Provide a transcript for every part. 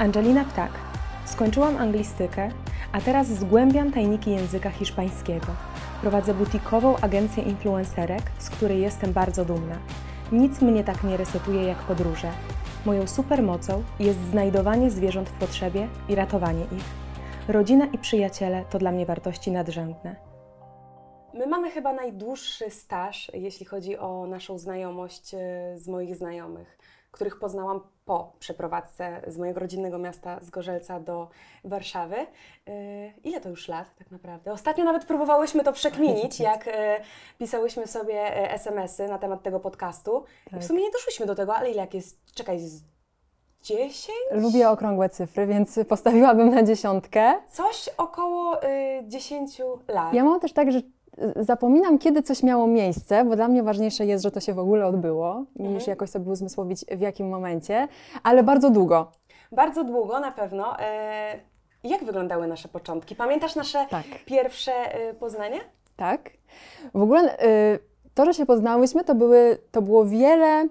Angelina Ptak. Skończyłam anglistykę, a teraz zgłębiam tajniki języka hiszpańskiego. Prowadzę butikową agencję influencerek, z której jestem bardzo dumna. Nic mnie tak nie resetuje jak podróże. Moją supermocą jest znajdowanie zwierząt w potrzebie i ratowanie ich. Rodzina i przyjaciele to dla mnie wartości nadrzędne. My mamy chyba najdłuższy staż, jeśli chodzi o naszą znajomość e, z moich znajomych, których poznałam po przeprowadzce z mojego rodzinnego miasta z Gorzelca do Warszawy. E, Ile to już lat tak naprawdę? Ostatnio nawet próbowałyśmy to przekminić, jak e, pisałyśmy sobie e, SMS-y na temat tego podcastu. I Tak. w sumie nie doszłyśmy do tego, ale ile jak jest? Czekaj, z 10? Lubię okrągłe cyfry, więc postawiłabym na dziesiątkę. Coś około y, 10 lat. Ja mam też tak, że y, zapominam, kiedy coś miało miejsce, bo dla mnie ważniejsze jest, że to się w ogóle odbyło, niż Mhm. jakoś sobie uzmysłowić w jakim momencie, ale bardzo długo. Bardzo długo na pewno. E, jak wyglądały nasze początki? Pamiętasz nasze Tak. pierwsze e, poznanie? Tak. W ogóle y, to, że się poznałyśmy, to, były, to było wiele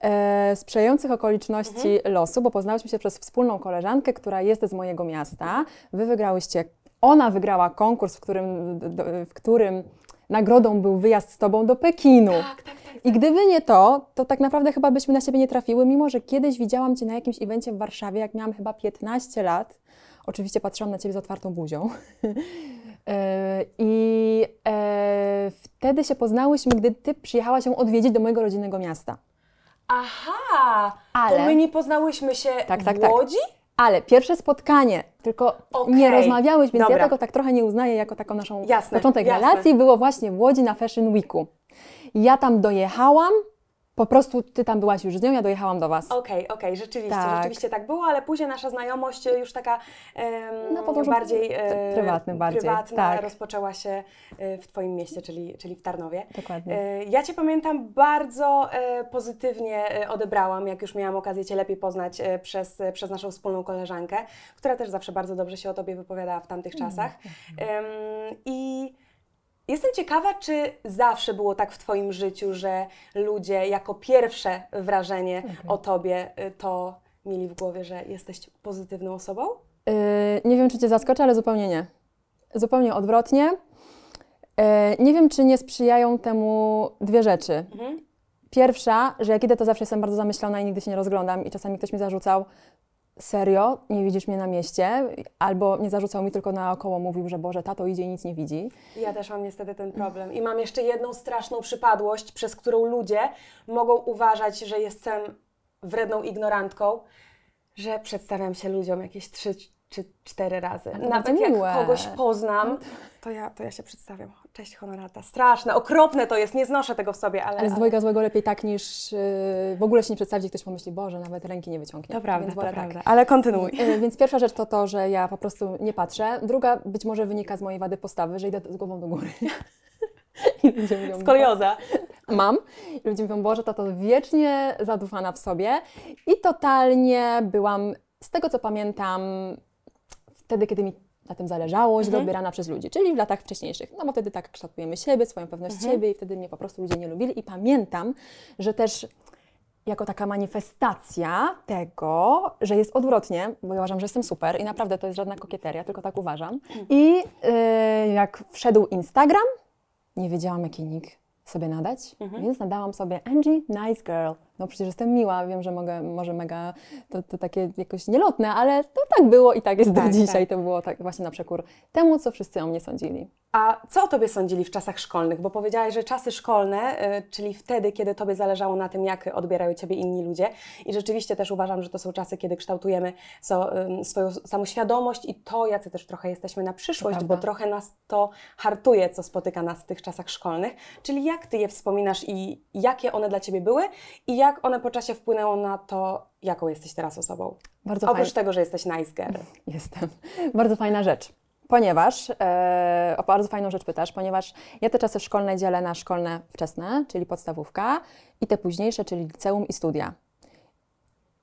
e, sprzyjających okoliczności losu, bo poznałyśmy się przez wspólną koleżankę, która jest z mojego miasta. Wy wygrałyście, ona wygrała konkurs, w którym, w którym nagrodą był wyjazd z tobą do Pekinu. tak, tak. I gdyby nie to, to tak naprawdę chyba byśmy na siebie nie trafiły, mimo że kiedyś widziałam Cię na jakimś evencie w Warszawie, jak miałam chyba 15 lat. Oczywiście patrzyłam na Ciebie z otwartą buzią. E, I e, wtedy się poznałyśmy, gdy Ty przyjechałaś ją odwiedzić do mojego rodzinnego miasta. Aha! Ale- To my nie poznałyśmy się Tak, tak, w tak. Ale pierwsze spotkanie, tylko Okej, nie rozmawiałeś, więc dobra. ja tego tak trochę nie uznaję jako taką naszą Jasne, początek jasne. relacji, było właśnie w Łodzi na Fashion Weeku. Ja tam dojechałam, po prostu Ty tam byłaś już z nią, ja dojechałam do Was. Okej, okej, rzeczywiście, Tak. rzeczywiście tak było, ale później nasza znajomość e, już taka em, Na podłożu bardziej t- prywatnym bardziej, prywatna tak. rozpoczęła się e, w Twoim mieście, czyli, czyli w Tarnowie. Dokładnie. E, Ja Cię pamiętam bardzo e, pozytywnie e, odebrałam, jak już miałam okazję Cię lepiej poznać e, przez, e, przez naszą wspólną koleżankę, która też zawsze bardzo dobrze się o Tobie wypowiadała w tamtych czasach. Em, I jestem ciekawa, czy zawsze było tak w Twoim życiu, że ludzie jako pierwsze wrażenie o Tobie e, to mieli w głowie, że jesteś pozytywną osobą? Yy, nie wiem, czy Cię zaskoczę, ale zupełnie nie. Zupełnie odwrotnie. Yy, nie wiem, czy nie sprzyjają temu dwie rzeczy. Mhm. Pierwsza, że jak idę, to zawsze jestem bardzo zamyślona i nigdy się nie rozglądam i czasami ktoś mi zarzucał, serio, nie widzisz mnie na mieście? Albo nie zarzucał mi, tylko naokoło mówił, że Boże, tato idzie i nic nie widzi. Ja też mam niestety ten problem. I mam jeszcze jedną straszną przypadłość, przez którą ludzie mogą uważać, że jestem wredną ignorantką, że przedstawiam się ludziom jakieś trzy czy cztery razy. To Nawet jak miłe. kogoś poznam, to ja, to ja się przedstawiam. Cześć honorata. Straszne, okropne to jest, nie znoszę tego w sobie, ale... Ale z dwojga złego lepiej tak, niż yy, w ogóle się nie przedstawić, ktoś pomyśli, Boże, nawet ręki nie wyciągnie. To prawda, Więc to wolę prawda. tak. Ale kontynuuj. Yy, Więc pierwsza rzecz to to, że ja po prostu nie patrzę. Druga być może wynika z mojej wady postawy, że idę z głową do góry. Mówią, Skolioza. mam. I ludzie mówią, Boże, to to wiecznie zadufana w sobie. I totalnie byłam, z tego co pamiętam, wtedy, kiedy mi na tym zależało, źle odbierana przez ludzi, czyli w latach wcześniejszych. No bo wtedy tak kształtujemy siebie, swoją pewność siebie i wtedy mnie po prostu ludzie nie lubili. I pamiętam, że też jako taka manifestacja tego, że jest odwrotnie, bo ja uważam, że jestem super i naprawdę to jest żadna kokieteria, tylko tak uważam. I yy, jak wszedł Instagram, nie wiedziałam, jaki nick sobie nadać, więc nadałam sobie Angie Nice Girl. No przecież jestem miła, wiem, że mogę, może mega, to, to takie jakoś nielotne, ale to tak było i tak jest Tak, do dzisiaj. tak. To było tak właśnie na przekór temu, co wszyscy o mnie sądzili. A co o Tobie sądzili w czasach szkolnych? Bo powiedziałaś, że czasy szkolne, y, czyli wtedy, kiedy Tobie zależało na tym, jak odbierają Ciebie inni ludzie. I rzeczywiście też uważam, że to są czasy, kiedy kształtujemy so, swoją samoświadomość i to, jacy też trochę jesteśmy na przyszłość, bo trochę nas to hartuje, co spotyka nas w tych czasach szkolnych. Czyli jak Ty je wspominasz i jakie one dla Ciebie były i jak one po czasie wpłynęło na to, jaką jesteś teraz osobą? Bardzo Oprócz tego, że jesteś nice girl. Jestem. Bardzo fajna rzecz. Ponieważ, e, o bardzo fajną rzecz pytasz, ponieważ ja te czasy szkolne dzielę na szkolne wczesne, czyli podstawówka, i te późniejsze, czyli liceum i studia.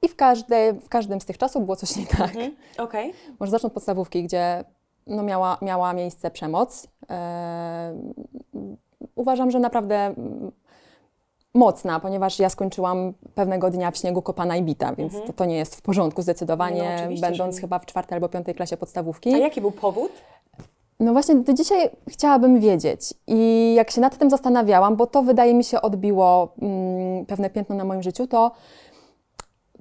I w, każdej, w każdym z tych czasów było coś nie tak. Mhm. Okej. Może zacznę od podstawówki, gdzie no miała, miała miejsce przemoc. E, uważam, że naprawdę mocna, ponieważ ja skończyłam pewnego dnia w śniegu kopana i bita, więc to, to nie jest w porządku zdecydowanie, Mhm. Nie, no, będąc że chyba w czwartej albo piątej klasie podstawówki. A jaki był powód? No właśnie, do dzisiaj chciałabym wiedzieć. I jak się nad tym zastanawiałam, bo to wydaje mi się odbiło mm, pewne piętno na moim życiu, to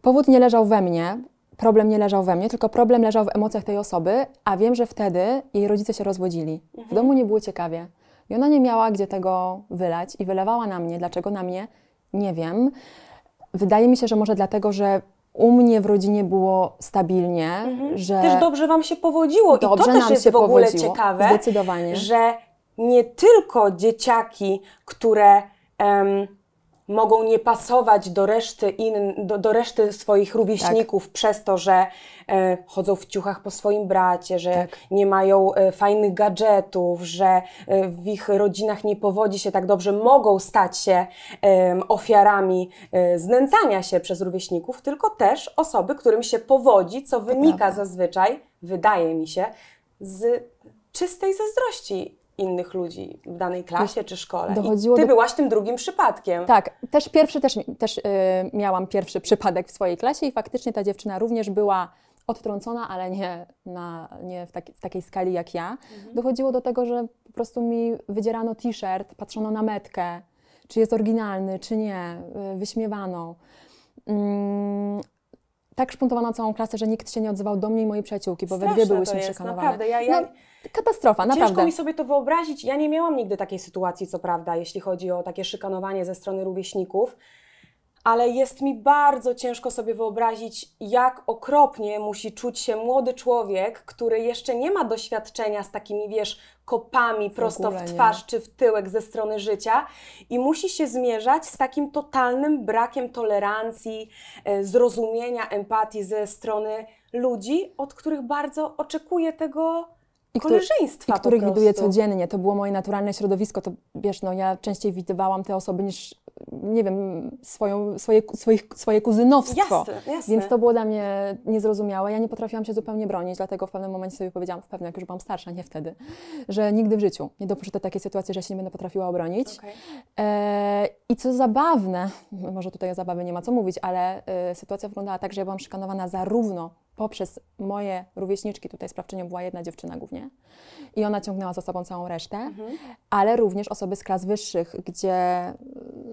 powód nie leżał we mnie, problem nie leżał we mnie, tylko problem leżał w emocjach tej osoby, a wiem, że wtedy jej rodzice się rozwodzili. W domu nie było ciekawie. I ona nie miała gdzie tego wylać i wylewała na mnie. Dlaczego na mnie? Nie wiem. Wydaje mi się, że może dlatego, że u mnie w rodzinie było stabilnie, że Też dobrze Wam się powodziło Dobrze i to też nam jest w ogóle powodziło. ciekawe, Zdecydowanie. że nie tylko dzieciaki, które em, mogą nie pasować do reszty, in, do, do reszty swoich rówieśników Tak. przez to, że e, chodzą w ciuchach po swoim bracie, że Tak. nie mają e, fajnych gadżetów, że e, w ich rodzinach nie powodzi się tak dobrze, mogą stać się ofiarami e, znęcania się przez rówieśników, tylko też osoby, którym się powodzi, co wynika zazwyczaj, wydaje mi się, z czystej zazdrości innych ludzi w danej klasie czy szkole. dochodziło I ty do- byłaś tym drugim przypadkiem. Tak, też pierwszy, też, też y, miałam pierwszy przypadek w swojej klasie i faktycznie ta dziewczyna również była odtrącona, ale nie, na, nie w, taki, w takiej skali jak ja. Dochodziło do tego, że po prostu mi wydzierano t-shirt, patrzono na metkę, czy jest oryginalny, czy nie, y, wyśmiewano. Mm, tak szpuntowano całą klasę, że nikt się nie odzywał do mnie i mojej przyjaciółki, bo we dwie Straszne byłyśmy to jest, szykanowane. naprawdę. Ja- ja- No, katastrofa, Ciężko naprawdę. mi sobie to wyobrazić. Ja nie miałam nigdy takiej sytuacji, co prawda, jeśli chodzi o takie szykanowanie ze strony rówieśników, ale jest mi bardzo ciężko sobie wyobrazić, jak okropnie musi czuć się młody człowiek, który jeszcze nie ma doświadczenia z takimi, wiesz, kopami prosto w nie. twarz czy w tyłek ze strony życia i musi się zmierzać z takim totalnym brakiem tolerancji, e, zrozumienia, empatii ze strony ludzi, od których bardzo oczekuje tego I koleżeństwa I których widuję codziennie. To było moje naturalne środowisko. To wiesz, no ja częściej widywałam te osoby niż, nie wiem, swoją, swoje, swoich, swoje kuzynostwo. Jasne, jasne. Więc to było dla mnie niezrozumiałe. Ja nie potrafiłam się zupełnie bronić, dlatego w pewnym momencie sobie powiedziałam, w pewnym, jak już byłam starsza, nie wtedy, że nigdy w życiu nie dopuszczę do takiej sytuacji, że się nie będę potrafiła obronić. Okej. E, I co zabawne, może tutaj o zabawie nie ma co mówić, ale e, sytuacja wyglądała tak, że ja byłam szykanowana zarówno poprzez moje rówieśniczki, tutaj sprawczynią była jedna dziewczyna głównie, i ona ciągnęła za sobą całą resztę, ale również osoby z klas wyższych, gdzie mm,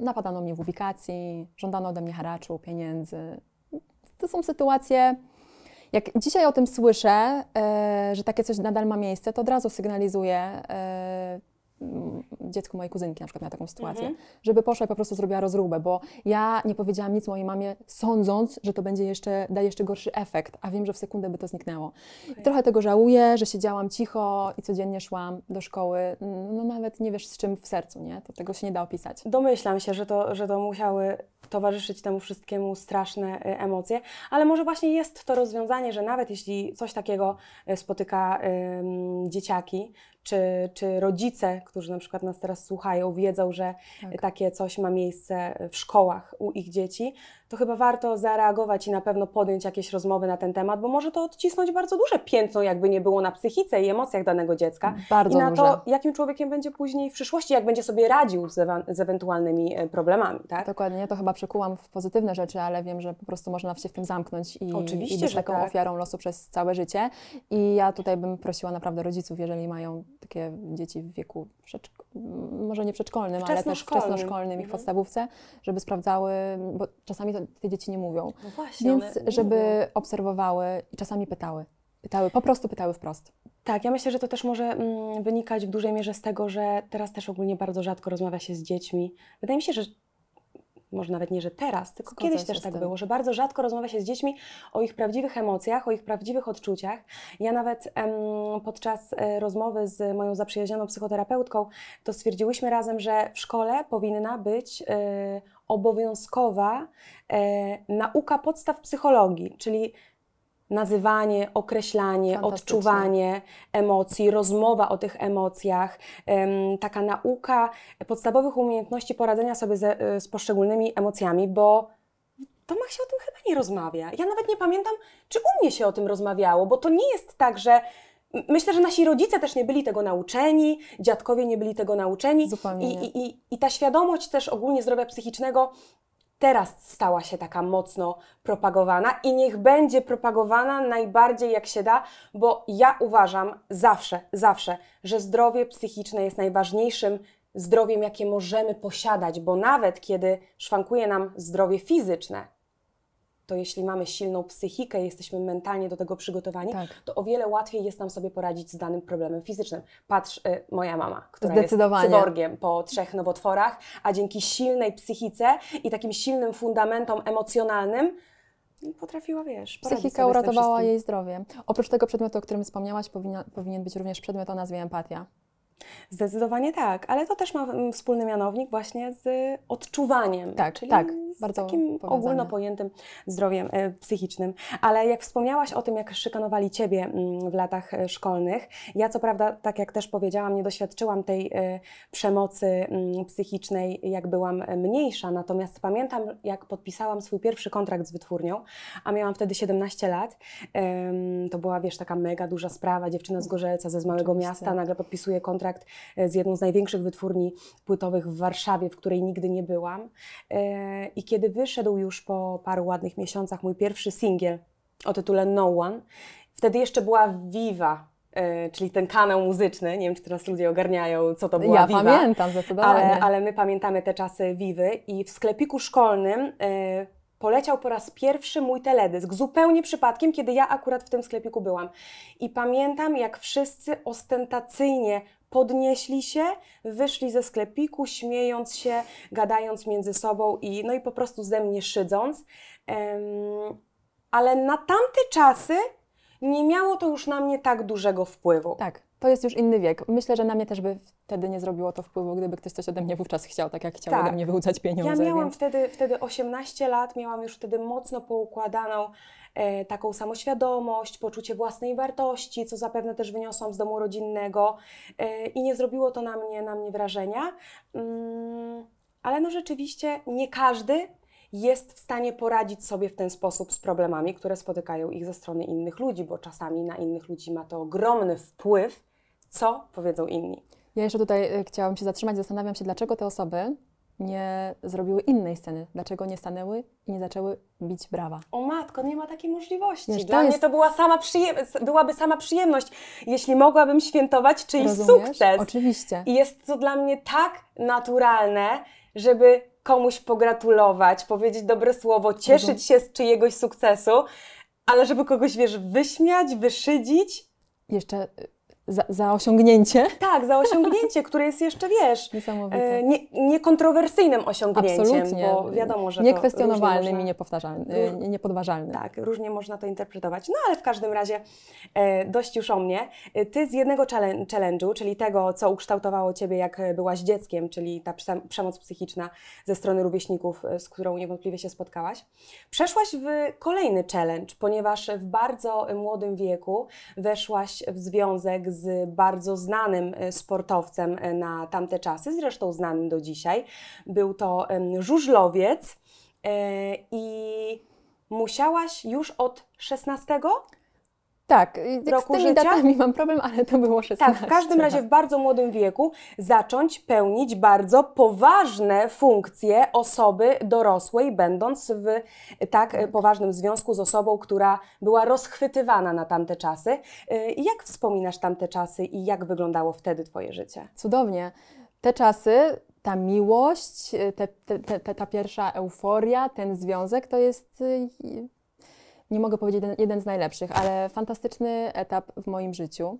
napadano mnie w ubikacji, żądano ode mnie haraczu, pieniędzy. To są sytuacje, jak dzisiaj o tym słyszę, e, że takie coś nadal ma miejsce, to od razu sygnalizuję e, m, dziecku mojej kuzynki, na przykład miała taką sytuację, żeby poszła i po prostu zrobiła rozróbę, bo ja nie powiedziałam nic mojej mamie, sądząc, że to będzie jeszcze, da jeszcze gorszy efekt, a wiem, że w sekundę by to zniknęło. I trochę tego żałuję, że siedziałam cicho i codziennie szłam do szkoły, no nawet nie wiesz z czym w sercu, nie? To tego się nie da opisać. Domyślam się, że to, że to musiały towarzyszyć temu wszystkiemu straszne y, emocje, ale może właśnie jest to rozwiązanie, że nawet jeśli coś takiego y, spotyka ym, dzieciaki, czy, czy rodzice, którzy na przykład nas teraz słuchają, wiedzą, że Tak. takie coś ma miejsce w szkołach u ich dzieci, to chyba warto zareagować i na pewno podjąć jakieś rozmowy na ten temat, bo może to odcisnąć bardzo duże piętno, jakby nie było na psychice i emocjach danego dziecka. Bardzo I na duże. to, jakim człowiekiem będzie później w przyszłości, jak będzie sobie radził z, ewa- z ewentualnymi e, problemami, tak? Dokładnie, to chyba przekułam w pozytywne rzeczy, ale wiem, że po prostu można się w tym zamknąć i, Oczywiście, i być taką tak. ofiarą losu przez całe życie. I ja tutaj bym prosiła naprawdę rodziców, jeżeli mają takie dzieci w wieku, przedszko- może nie przedszkolnym, ale też Wczesnoszkolnym. wczesnoszkolnym i w Mhm. podstawówce, żeby sprawdzały, bo czasami to, te dzieci nie mówią, No właśnie, więc one żeby obserwowały i czasami pytały. Pytały, po prostu pytały wprost. Tak, ja myślę, że to też może mm, wynikać w dużej mierze z tego, że teraz też ogólnie bardzo rzadko rozmawia się z dziećmi. Wydaje mi się, że może nawet nie, że teraz, tylko Zgodzę kiedyś też tak tym. było, że bardzo rzadko rozmawia się z dziećmi o ich prawdziwych emocjach, o ich prawdziwych odczuciach. Ja nawet em, podczas e, rozmowy z moją zaprzyjaźnioną psychoterapeutką, to stwierdziłyśmy razem, że w szkole powinna być e, obowiązkowa e, nauka podstaw psychologii, czyli nazywanie, określanie, odczuwanie emocji, rozmowa o tych emocjach, em, taka nauka podstawowych umiejętności poradzenia sobie ze, e, z poszczególnymi emocjami, bo w domach się o tym chyba nie rozmawia. Ja nawet nie pamiętam, czy u mnie się o tym rozmawiało, bo to nie jest tak, że Myślę, że nasi rodzice też nie byli tego nauczeni, dziadkowie nie byli tego nauczeni. Zupełnie I, i, i, I ta świadomość też ogólnie zdrowia psychicznego teraz stała się taka mocno propagowana i niech będzie propagowana najbardziej jak się da, bo ja uważam zawsze, zawsze, że zdrowie psychiczne jest najważniejszym zdrowiem, jakie możemy posiadać, bo nawet kiedy szwankuje nam zdrowie fizyczne, to jeśli mamy silną psychikę, jesteśmy mentalnie do tego przygotowani, Tak. to o wiele łatwiej jest nam sobie poradzić z danym problemem fizycznym. Patrz, y, moja mama, która jest cyborgiem po trzech nowotworach, a dzięki silnej psychice i takim silnym fundamentom emocjonalnym potrafiła, wiesz, Psychika uratowała jej zdrowie. Oprócz tego przedmiotu, o którym wspomniałaś, powinien, powinien być również przedmiot o nazwie empatia. Zdecydowanie tak, ale to też ma mm, wspólny mianownik właśnie z odczuwaniem. Tak, czyli tak, z bardzo takim powiązane. ogólno pojętym zdrowiem e, psychicznym. Ale jak wspomniałaś o tym, jak szykanowali Ciebie mm, w latach e, szkolnych, ja co prawda, tak jak też powiedziałam, nie doświadczyłam tej e, przemocy mm, psychicznej, jak byłam mniejsza, natomiast pamiętam, jak podpisałam swój pierwszy kontrakt z wytwórnią, a miałam wtedy 17 lat. To była, wiesz, taka mega duża sprawa, dziewczyna z Gorzelca, ze z małego Oczywiście. miasta, nagle podpisuje kontrakt e, z jedną z największych wytwórni płytowych w Warszawie, w której nigdy nie byłam. E, I kiedy wyszedł już po paru ładnych miesiącach mój pierwszy singiel o tytule No One, wtedy jeszcze była Viva, e, czyli ten kanał muzyczny. Nie wiem, czy teraz ludzie ogarniają, co to była ja Viva. pamiętam zdecydowanie. Ale, ale my pamiętamy te czasy Vivy i w sklepiku szkolnym poleciał po raz pierwszy mój teledysk, zupełnie przypadkiem, kiedy ja akurat w tym sklepiku byłam. I pamiętam, jak wszyscy ostentacyjnie podnieśli się, wyszli ze sklepiku, śmiejąc się, gadając między sobą i, no i po prostu ze mnie szydząc. Ale na tamte czasy nie miało to już na mnie tak dużego wpływu. Tak, to jest już inny wiek. Myślę, że na mnie też by wtedy nie zrobiło to wpływu, gdyby ktoś coś ode mnie wówczas chciał, tak jak chciał Tak. ode mnie wyłudzać pieniądze. Ja miałam więc... wtedy, wtedy 18 lat, miałam już wtedy mocno poukładaną taką samoświadomość, poczucie własnej wartości, co zapewne też wyniosłam z domu rodzinnego e, i nie zrobiło to na mnie, na mnie wrażenia. Mm, ale no rzeczywiście nie każdy jest w stanie poradzić sobie w ten sposób z problemami, które spotykają ich ze strony innych ludzi, bo czasami na innych ludzi ma to ogromny wpływ, co powiedzą inni. Ja jeszcze tutaj y, chciałam się zatrzymać, zastanawiam się, dlaczego te osoby nie zrobiły innej sceny, dlaczego nie stanęły i nie zaczęły bić brawa. O matko, nie ma takiej możliwości. Wiesz, to Dla mnie jest- to była sama przyjem- byłaby sama przyjemność, jeśli mogłabym świętować czyjś Rozumiesz? sukces. Oczywiście. I jest to dla mnie tak naturalne, żeby komuś pogratulować, powiedzieć dobre słowo, cieszyć się z czyjegoś sukcesu, ale żeby kogoś, wiesz, wyśmiać, wyszydzić. Jeszcze y, za, za osiągnięcie. Tak, za osiągnięcie, które jest jeszcze, wiesz, Niesamowite. e, nie, niekontrowersyjnym osiągnięciem, Absolutnie. bo wiadomo, że Niekwestionowalnym i można- niepowtarzalnym, y, nie- niepodważalnym. Tak, różnie można to interpretować. No ale w każdym razie e, dość już o mnie. E, Ty z jednego challenge- challenge'u, czyli tego, co ukształtowało Ciebie, jak e, byłaś dzieckiem, czyli ta przemoc psychiczna ze strony rówieśników, e, z którą niewątpliwie się spotkałaś, przeszłaś w kolejny challenge, ponieważ w bardzo e, młodym wieku weszłaś w związek z bardzo znanym e, sportowcem e, na tamte czasy, zresztą znanym do dzisiaj. Był to żużlowiec e, i musiałaś już od 16? Tak, tak z roku tymi życia? datami mam problem, ale to było 16. Tak, w każdym razie w bardzo młodym wieku zacząć pełnić bardzo poważne funkcje osoby dorosłej, będąc w tak e, poważnym związku z osobą, która była rozchwytywana na tamte czasy. E, Jak wspominasz tamte czasy i jak wyglądało wtedy Twoje życie? Cudownie. Te czasy, ta miłość, y, te, te, te, te, ta pierwsza euforia, ten związek to jest, y, nie mogę powiedzieć jeden, jeden z najlepszych, ale fantastyczny etap w moim życiu.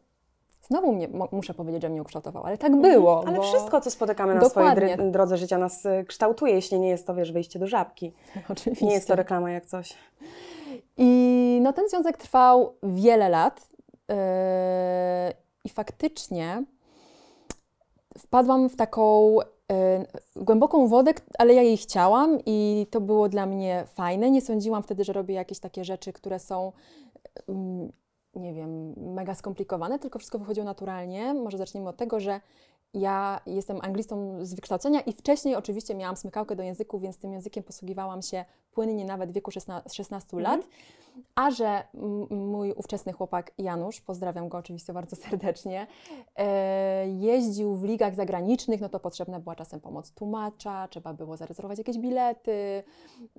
Znowu mnie, muszę powiedzieć, że mnie ukształtował, ale tak było. Mhm. Ale bo... wszystko, co spotykamy na swojej Dokładnie. dry- drodze życia, nas e, kształtuje, jeśli nie jest to, wiesz, wyjście do żabki. Oczywiście. Nie jest to reklama jak coś. I no, ten związek trwał wiele lat yy, i faktycznie wpadłam w taką głęboką wodę, ale ja jej chciałam i to było dla mnie fajne. Nie sądziłam wtedy, że robię jakieś takie rzeczy, które są, mm, nie wiem, mega skomplikowane, tylko wszystko wychodziło naturalnie. Może zacznijmy od tego, że ja jestem anglistą z wykształcenia i wcześniej oczywiście miałam smykałkę do języków, więc tym językiem posługiwałam się płynnie nawet w wieku 16, 16 lat. A że mój ówczesny chłopak Janusz, pozdrawiam go oczywiście bardzo serdecznie, e, jeździł w ligach zagranicznych, no to potrzebna była czasem pomoc tłumacza, trzeba było zarezerwować jakieś bilety,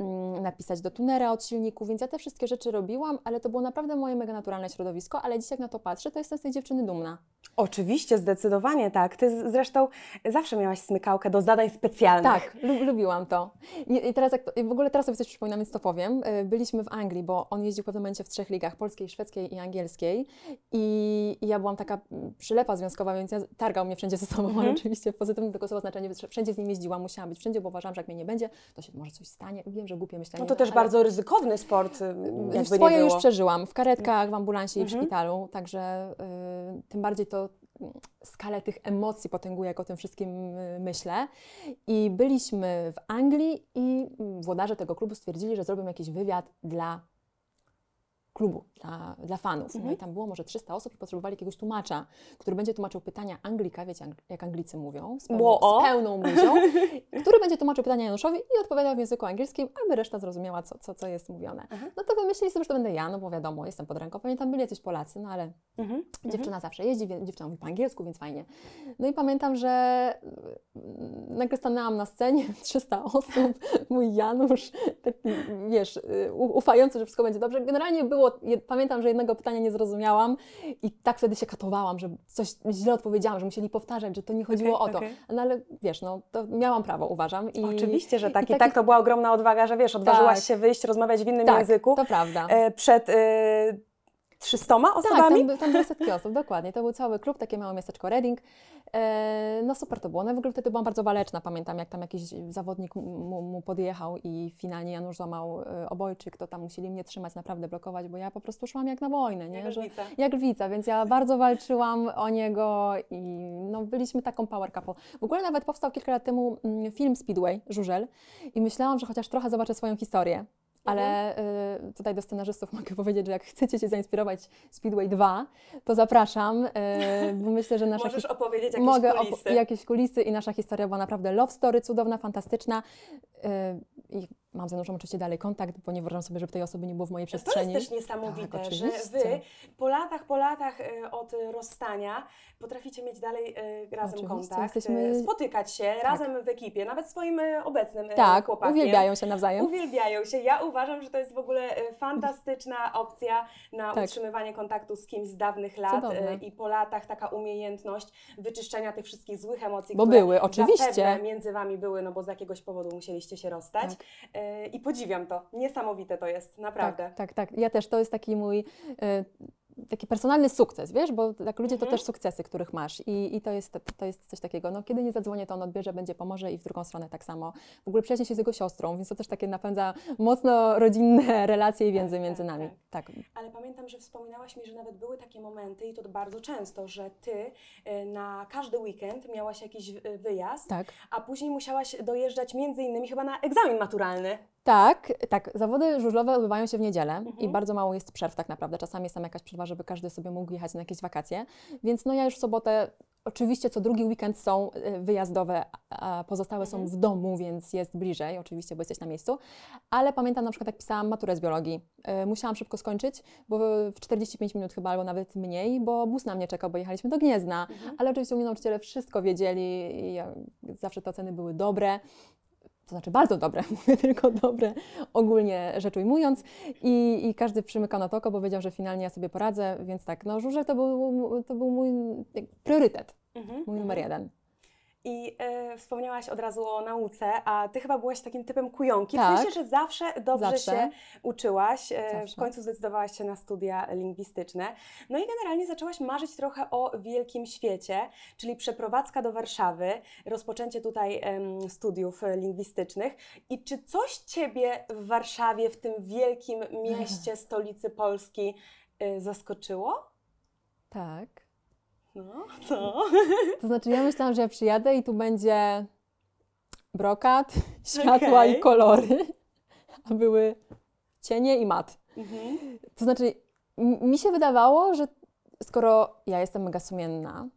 mm, napisać do tunera od silników, więc ja te wszystkie rzeczy robiłam, ale to było naprawdę moje mega naturalne środowisko, ale dzisiaj jak na to patrzę, to jestem z tej dziewczyny dumna. Oczywiście, zdecydowanie tak. Ty zresztą zawsze miałaś smykałkę do zadań specjalnych. Tak, lubiłam to. I, teraz jak to, w ogóle teraz sobie coś przypominam, więc to powiem. E, byliśmy w Anglii, bo on jeździł w pewnym momencie w trzech ligach, polskiej, szwedzkiej i angielskiej. I, i ja byłam taka przylepa związkowa, więc ja targał mnie wszędzie ze sobą, mhm. ale oczywiście w pozytywnym tego słowa znaczeniu. Wszędzie z nim jeździłam, musiałam być wszędzie, bo uważałam, że jak mnie nie będzie, to się może coś stanie. Wiem, że głupie myślenie. No to też ale... bardzo ryzykowny sport, y, jakby Swoje już przeżyłam, w karetkach, w ambulansie i w mhm. szpitalu, także y, tym bardziej to skalę tych emocji potęguje, jak o tym wszystkim y, myślę. I byliśmy w Anglii i włodarze tego klubu stwierdzili, że zrobią jakiś wywiad dla klubu dla, dla fanów. Mhm. No i tam było może 300 osób i potrzebowali jakiegoś tłumacza, który będzie tłumaczył pytania Anglika, wiecie jak Anglicy mówią, z pełną, z pełną buzią, który będzie tłumaczył pytania Januszowi i odpowiadał w języku angielskim, aby reszta zrozumiała, co, co, co jest mówione. Mhm. No to wymyślili sobie, że to będę ja, no bo wiadomo, jestem pod ręką. Pamiętam, byli jacyś Polacy, no ale mhm. dziewczyna mhm. zawsze jeździ, dziewczyna mówi po angielsku, więc fajnie. No i pamiętam, że mm, nagle stanęłam na scenie, 300 osób, mój Janusz, taki, wiesz, y, ufający, że wszystko będzie dobrze. Generalnie było pamiętam, że jednego pytania nie zrozumiałam i tak wtedy się katowałam, że coś źle odpowiedziałam, że musieli powtarzać, że to nie chodziło okay, o to. Okay. No ale wiesz, no to miałam prawo, uważam. I, Oczywiście, że tak. I, i tak to była ogromna odwaga, że wiesz, odważyłaś tak. się wyjść, rozmawiać w innym tak, języku. to prawda. E, przed... E, 300 osobami? Tak, tam, tam były setki osób, dokładnie. To był cały klub, takie małe miasteczko Reading. E, no super to było. No w ogóle wtedy byłam bardzo waleczna, pamiętam jak tam jakiś zawodnik mu, mu podjechał i finalnie Janusz złamał e, obojczyk, to tam musieli mnie trzymać, naprawdę blokować, bo ja po prostu szłam jak na wojnę, nie? Jak lwica. jak lwica, więc ja bardzo walczyłam o niego i no byliśmy taką power couple. W ogóle nawet powstał kilka lat temu mm, film Speedway, Żużel i myślałam, że chociaż trochę zobaczę swoją historię. Ale y, tutaj do scenarzystów mogę powiedzieć, że jak chcecie się zainspirować Speedway 2, to zapraszam, y, bo myślę, że nasza... Możesz opowiedzieć jakieś mogę kulisy. Op- jakieś kulisy i nasza historia była naprawdę love story, cudowna, fantastyczna. Y, mam z Januszem oczywiście dalej kontakt, bo nie wyobrażam sobie, żeby tej osoby nie było w mojej przestrzeni. To jest też niesamowite, tak, że Wy po latach, po latach y, od rozstania potraficie mieć dalej y, razem oczywiście, kontakt, jesteśmy... spotykać się tak. razem w ekipie, nawet swoim obecnym tak, chłopakiem. uwielbiają się nawzajem. Uwielbiają się. Ja uważam, że to jest w ogóle fantastyczna opcja na tak. utrzymywanie kontaktu z kimś z dawnych lat Cudowne. i po latach taka umiejętność wyczyszczenia tych wszystkich złych emocji, bo które były, oczywiście. między Wami były, no bo z jakiegoś powodu musieliście się rozstać. I podziwiam to. Niesamowite to jest, naprawdę. Tak, tak, tak. Ja też, to jest taki mój e, taki personalny sukces, wiesz, bo tak ludzie to mhm. też sukcesy, których masz i, i to, jest, to jest coś takiego, no kiedy nie zadzwonię, to on odbierze, będzie, pomoże i w drugą stronę tak samo. W ogóle przyjaźnie się z jego siostrą, więc to też takie napędza mocno rodzinne relacje i więzy tak, między tak, nami. Tak. tak. Ale pamiętam, że wspominałaś mi, że nawet były takie momenty i to bardzo często, że ty y, na każdy weekend miałaś jakiś y, wyjazd, tak. a później musiałaś dojeżdżać między innymi chyba na egzamin maturalny. Tak, tak. Zawody żużlowe odbywają się w niedzielę mhm. i bardzo mało jest przerw tak naprawdę. Czasami jest tam jakaś przerwa, żeby każdy sobie mógł jechać na jakieś wakacje. Więc no ja już w sobotę, oczywiście co drugi weekend są y, wyjazdowe, a pozostałe mhm. są w domu, więc jest bliżej, oczywiście, bo jesteś na miejscu. Ale pamiętam na przykład, jak pisałam maturę z biologii. Y, musiałam szybko skończyć, bo w 45 minut chyba, albo nawet mniej, bo bus na mnie czekał, bo jechaliśmy do Gniezna. Mhm. Ale oczywiście u mnie nauczyciele wszystko wiedzieli i zawsze te oceny były dobre to znaczy bardzo dobre, mówię tylko dobre, ogólnie rzecz ujmując. I, I każdy przymykał na to oko, bo wiedział, że finalnie ja sobie poradzę, więc tak, no żurze to był, to był mój priorytet, mhm. mój numer jeden. I y, wspomniałaś od razu o nauce, a ty chyba byłaś takim typem kujonki, tak. w sensie, że zawsze dobrze zawsze. się uczyłaś, y, w końcu zdecydowałaś się na studia lingwistyczne. No i generalnie zaczęłaś marzyć trochę o wielkim świecie, czyli przeprowadzka do Warszawy, rozpoczęcie tutaj y, studiów lingwistycznych. I czy coś Ciebie w Warszawie, w tym wielkim mieście, stolicy Polski zaskoczyło? Tak. No, co? To znaczy, ja myślałam, że ja przyjadę i tu będzie brokat, światła okay. i kolory, a były cienie i mat. Mhm. To znaczy, mi się wydawało, że skoro ja jestem mega sumienna,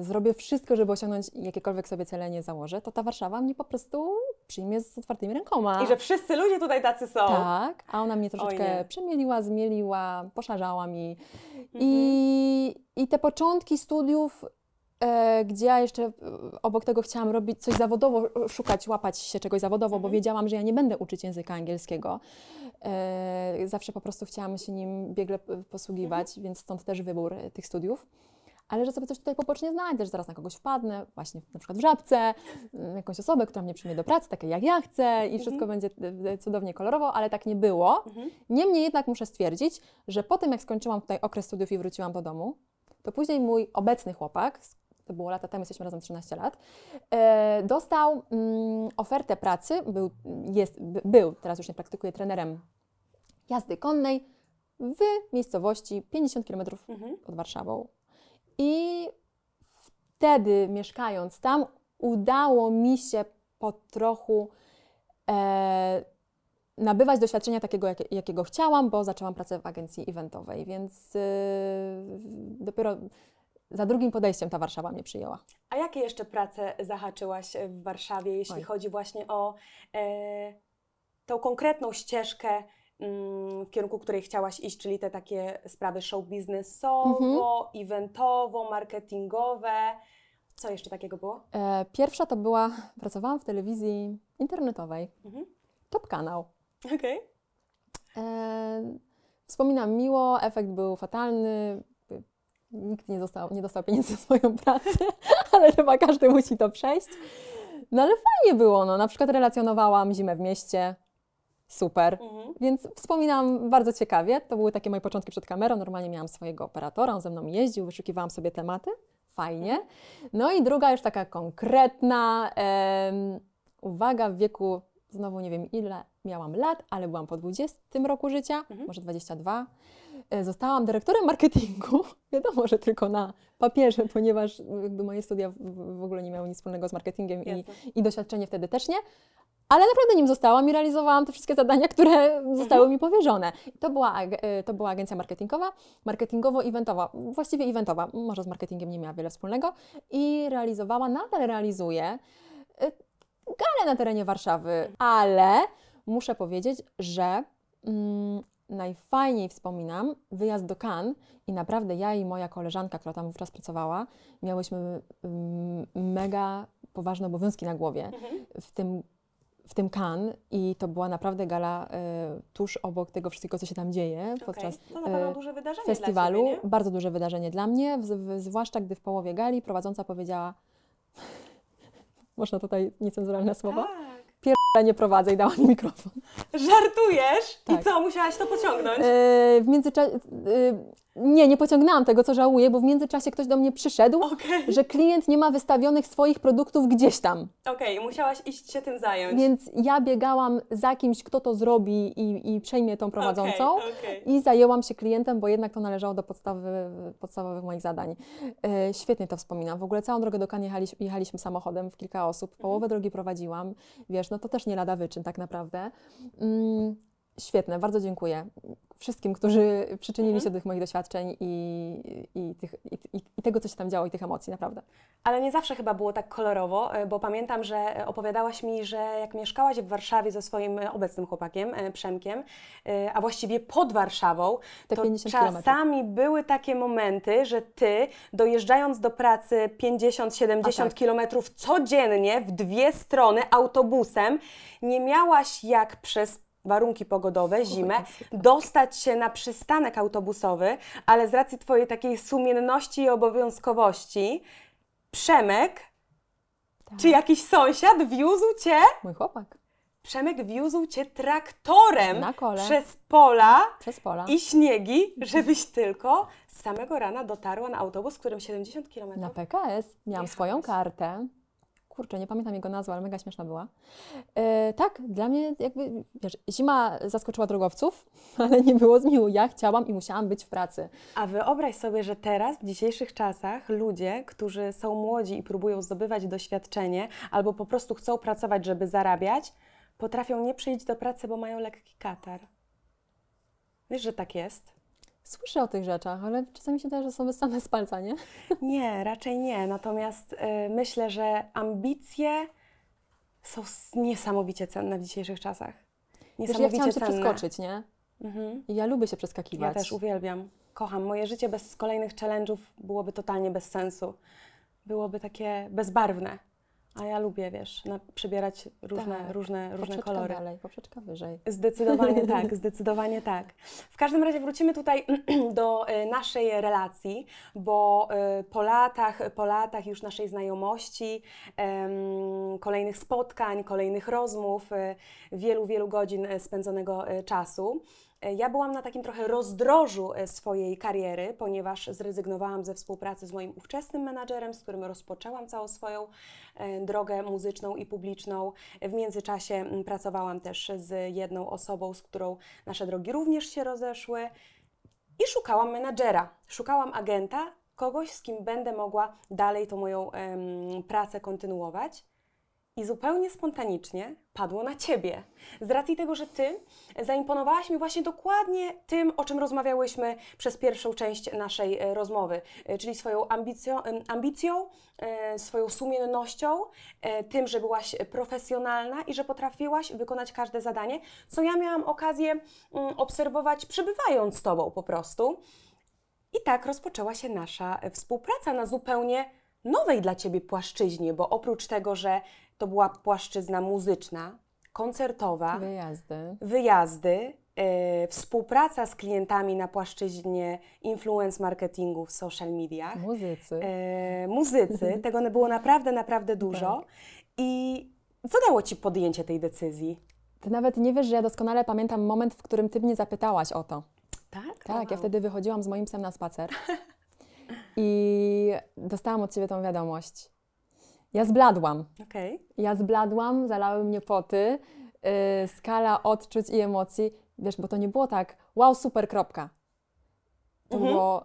y, zrobię wszystko, żeby osiągnąć jakiekolwiek sobie cele nie założę, to ta Warszawa mnie po prostu przyjmie z otwartymi rękoma. I że wszyscy ludzie tutaj tacy są. Tak, a ona mnie nie. troszeczkę przemieliła, zmieliła, poszarzała mi. I, I te początki studiów, e, gdzie ja jeszcze e, obok tego chciałam robić coś zawodowo, szukać, łapać się czegoś zawodowo, bo wiedziałam, że ja nie będę uczyć języka angielskiego. E, zawsze po prostu chciałam się nim biegle posługiwać, więc stąd też wybór tych studiów. Ale że sobie coś tutaj pobocznie znajdę, że zaraz na kogoś wpadnę, właśnie na przykład w żabce, mm, jakąś osobę, która mnie przyjmie do pracy, takie jak ja chcę i wszystko będzie e, e, cudownie kolorowo, ale tak nie było. Niemniej jednak muszę stwierdzić, że po tym jak skończyłam tutaj okres studiów i wróciłam do domu, to później mój obecny chłopak, to było lata temu, jesteśmy razem 13 lat, e, dostał mm, ofertę pracy, był, jest, by, był, teraz już nie praktykuje, trenerem jazdy konnej w miejscowości 50 km pod Warszawą. I wtedy, mieszkając tam, udało mi się po trochu e, nabywać doświadczenia takiego, jak, jakiego chciałam, bo zaczęłam pracę w agencji eventowej, więc e, dopiero za drugim podejściem ta Warszawa mnie przyjęła. A jakie jeszcze prace zahaczyłaś w Warszawie, jeśli Oj. chodzi właśnie o e, tą konkretną ścieżkę, w kierunku której chciałaś iść, czyli te takie sprawy show biznesowo, eventowo, marketingowe. Co jeszcze takiego było? E, pierwsza to była, pracowałam w telewizji internetowej, Mhm. Top Kanał. Okej. E, wspominam miło, efekt był fatalny. Nikt nie, został, nie dostał pieniędzy za swoją pracę, ale chyba każdy musi to przejść. No ale fajnie było, no. Na przykład relacjonowałam zimę w mieście. Super. Mhm. Więc wspominam bardzo ciekawie. To były takie moje początki przed kamerą. Normalnie miałam swojego operatora, on ze mną jeździł, wyszukiwałam sobie tematy. Fajnie. No i druga już taka konkretna. em, uwaga, w wieku, znowu nie wiem ile miałam lat, ale byłam po 20 roku życia, może 22. E, Zostałam dyrektorem marketingu. Wiadomo, że tylko na papierze, ponieważ jakby moje studia w- ogóle nie miały nic wspólnego z marketingiem i, i doświadczenie wtedy też nie. Ale naprawdę nim zostałam i realizowałam te wszystkie zadania, które zostały mi powierzone. To była, y, to była agencja marketingowa, marketingowo-eventowa, właściwie eventowa, może z marketingiem nie miała wiele wspólnego i realizowała, nadal realizuje y, galę na terenie Warszawy, ale muszę powiedzieć, że mm, najfajniej wspominam wyjazd do Cannes i naprawdę ja i moja koleżanka, która tam wówczas pracowała, miałyśmy mm, mega poważne obowiązki na głowie w tym w tym Cannes i to była naprawdę gala e, tuż obok tego wszystkiego, co się tam dzieje podczas na pewno e, duże wydarzenie festiwalu. Ciebie? Bardzo duże wydarzenie dla mnie, w, w, zwłaszcza gdy w połowie gali prowadząca powiedziała, można tutaj niecenzuralne słowa, Tak. nie prowadzę i dała mi mikrofon. Żartujesz? I Tak. co, musiałaś to pociągnąć? E, w międzyczasie, nie, nie pociągnęłam tego, co żałuję, bo w międzyczasie ktoś do mnie przyszedł, Okej, że klient nie ma wystawionych swoich produktów gdzieś tam. okej, musiałaś iść się tym zająć. Więc ja biegałam za kimś, kto to zrobi i, i przejmie tą prowadzącą. Okej. I zajęłam się klientem, bo jednak to należało do podstawy, podstawowych moich zadań. E, świetnie to wspominam. W ogóle całą drogę do Cannes jechaliśmy, jechaliśmy samochodem w kilka osób. Połowę drogi prowadziłam. Wiesz, no to też nie lada wyczyn tak naprawdę. Mm, świetne, bardzo dziękuję wszystkim, którzy przyczynili się do tych moich doświadczeń i, i, tych, i, i, tego, co się tam działo i tych emocji, naprawdę. Ale nie zawsze chyba było tak kolorowo, e, bo pamiętam, że e, opowiadałaś mi, że jak mieszkałaś w Warszawie ze swoim e, obecnym chłopakiem, Przemkiem, a właściwie pod Warszawą, Te to 50 kilometrów. czasami były takie momenty, że ty dojeżdżając do pracy 50-70 A tak. kilometrów codziennie w dwie strony autobusem, nie miałaś jak przez warunki pogodowe, zimę, dostać się na przystanek autobusowy, ale z racji Twojej takiej sumienności i obowiązkowości, Przemek, Tak. czy jakiś sąsiad wiózł Cię, Mój chłopak Przemek wiózł Cię traktorem przez pola przez pola. i śniegi, żebyś tylko z samego rana dotarła na autobus, którym 70 km. Na PKS miałam Jechałaś. swoją kartę. Kurczę, nie pamiętam jego nazwy, ale mega śmieszna była. E, tak, dla mnie jakby, wiesz, zima zaskoczyła drogowców, ale nie było zmiłu. Ja chciałam i musiałam być w pracy. A wyobraź sobie, że teraz, w dzisiejszych czasach, ludzie, którzy są młodzi i próbują zdobywać doświadczenie, albo po prostu chcą pracować, żeby zarabiać, potrafią nie przyjść do pracy, bo mają lekki katar. Wiesz, że tak jest? Słyszę o tych rzeczach, ale czasami się wydaje, że są wyssane z palca, nie? Nie, raczej nie. Natomiast y, myślę, że ambicje są niesamowicie cenne w dzisiejszych czasach. Wiesz, ja Niesamowicie chciałam się cenne. przeskoczyć, nie? Mhm. I ja lubię się przeskakiwać. Ja też uwielbiam. Kocham. Moje życie bez kolejnych challenge'ów byłoby totalnie bez sensu. Byłoby takie bezbarwne. A ja lubię, wiesz, na, przybierać różne, Tak. różne, różne Poprzeczka kolory. dalej, poprzeczka wyżej. Zdecydowanie tak, zdecydowanie tak. W każdym razie wrócimy tutaj do e, naszej relacji, bo e, po latach, po latach już naszej znajomości, kolejnych spotkań, kolejnych rozmów, e, wielu, wielu godzin spędzonego czasu. E, Ja byłam na takim trochę rozdrożu e, swojej kariery, ponieważ zrezygnowałam ze współpracy z moim ówczesnym menadżerem, z którym rozpoczęłam całą swoją e, drogę muzyczną i publiczną. W międzyczasie pracowałam też z jedną osobą, z którą nasze drogi również się rozeszły i szukałam menadżera, szukałam agenta, kogoś, z kim będę mogła dalej tą moją em, pracę kontynuować. I zupełnie spontanicznie padło na ciebie. Z racji tego, że ty zaimponowałaś mi właśnie dokładnie tym, o czym rozmawiałyśmy przez pierwszą część naszej e, rozmowy, e, czyli swoją ambicją, ambicją e, swoją sumiennością, tym, że byłaś profesjonalna i że potrafiłaś wykonać każde zadanie, co ja miałam okazję mm, obserwować, przebywając z tobą po prostu. I tak rozpoczęła się nasza współpraca na zupełnie nowej dla Ciebie płaszczyźnie, bo oprócz tego, że to była płaszczyzna muzyczna, koncertowa, Wyjazdy. wyjazdy, e, współpraca z klientami na płaszczyźnie influence marketingu w social mediach, Muzycy. e, muzycy, tego było naprawdę, naprawdę dużo. I co dało Ci podjęcie tej decyzji? Ty nawet nie wiesz, że ja doskonale pamiętam moment, w którym ty mnie zapytałaś o to. Tak? Tak, ja wtedy wychodziłam z moim psem na spacer i dostałam od ciebie tą wiadomość. Ja zbladłam. Okej. Ja zbladłam, zalały mnie poty, yy, skala odczuć i emocji. Wiesz, bo to nie było tak, wow, super, kropka. To Mhm. było,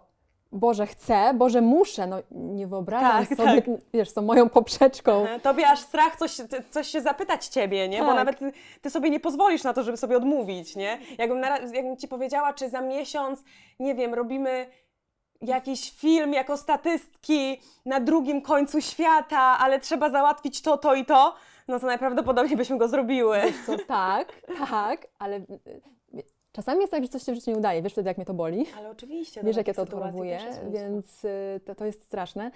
Boże, chcę, Boże, muszę. No nie wyobrażam Tak, sobie, tak. wiesz, tą moją poprzeczką. E, Tobie aż strach coś, coś się zapytać ciebie, nie? Bo Tak. nawet ty, ty sobie nie pozwolisz na to, żeby sobie odmówić, nie? Jakbym, na, jakbym ci powiedziała, czy za miesiąc, nie wiem, robimy jakiś film jako statystki na drugim końcu świata, ale trzeba załatwić to, to i to, no to najprawdopodobniej byśmy go zrobiły. Co, tak, tak, ale y, y, czasami jest tak, że coś się w życiu nie udaje. Wiesz wtedy, jak mnie to boli? Ale oczywiście. Wiesz, jak ja to odchorowuję, więc y, to, to jest straszne.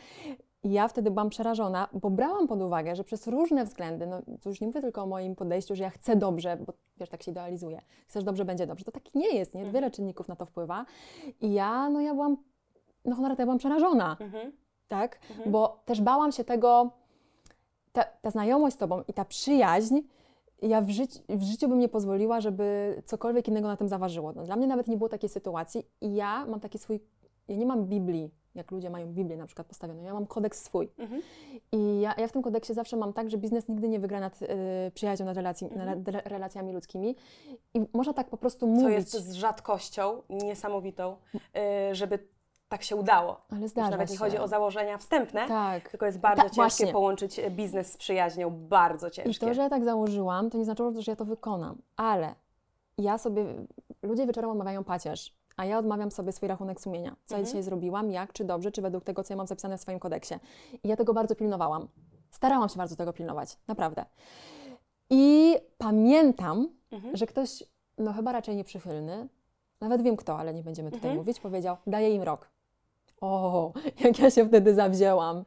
I ja wtedy byłam przerażona, bo brałam pod uwagę, że przez różne względy, no to już nie mówię tylko o moim podejściu, że ja chcę dobrze, bo wiesz, tak się idealizuje. Chcesz dobrze, będzie dobrze. To tak nie jest, nie? Wiele czynników na to wpływa. I ja, no ja byłam, no honoraty, ja byłam przerażona, Mhm. tak? Bo też bałam się tego, ta, ta znajomość z Tobą i ta przyjaźń, ja w, życi, w życiu bym nie pozwoliła, żeby cokolwiek innego na tym zaważyło. No, dla mnie nawet nie było takiej sytuacji i ja mam taki swój, ja nie mam Biblii, jak ludzie mają Biblię na przykład postawioną, ja mam kodeks swój. Mhm. I ja, ja w tym kodeksie zawsze mam tak, że biznes nigdy nie wygra nad y, przyjaźnią, nad, relacji, nad re, relacjami ludzkimi i można tak po prostu mówić. Co jest z rzadkością niesamowitą, y, żeby tak się udało. Ale Już zdarza nawet nie się. chodzi o założenia wstępne, Tak. tylko jest bardzo Tak, ciężkie właśnie. połączyć e, biznes z przyjaźnią, bardzo I ciężkie. to, że ja tak założyłam, to nie znaczyło, że ja to wykonam, ale ja sobie, ludzie wieczorem odmawiają pacierz, a ja odmawiam sobie swój rachunek sumienia. Co ja Mhm. dzisiaj zrobiłam, jak, czy dobrze, czy według tego, co ja mam zapisane w swoim kodeksie. I ja tego bardzo pilnowałam. Starałam się bardzo tego pilnować, naprawdę. I pamiętam, Mhm. że ktoś, no chyba raczej nieprzychylny, nawet wiem kto, ale nie będziemy tutaj Mhm. mówić, powiedział, daję im rok. O, jak ja się wtedy zawzięłam.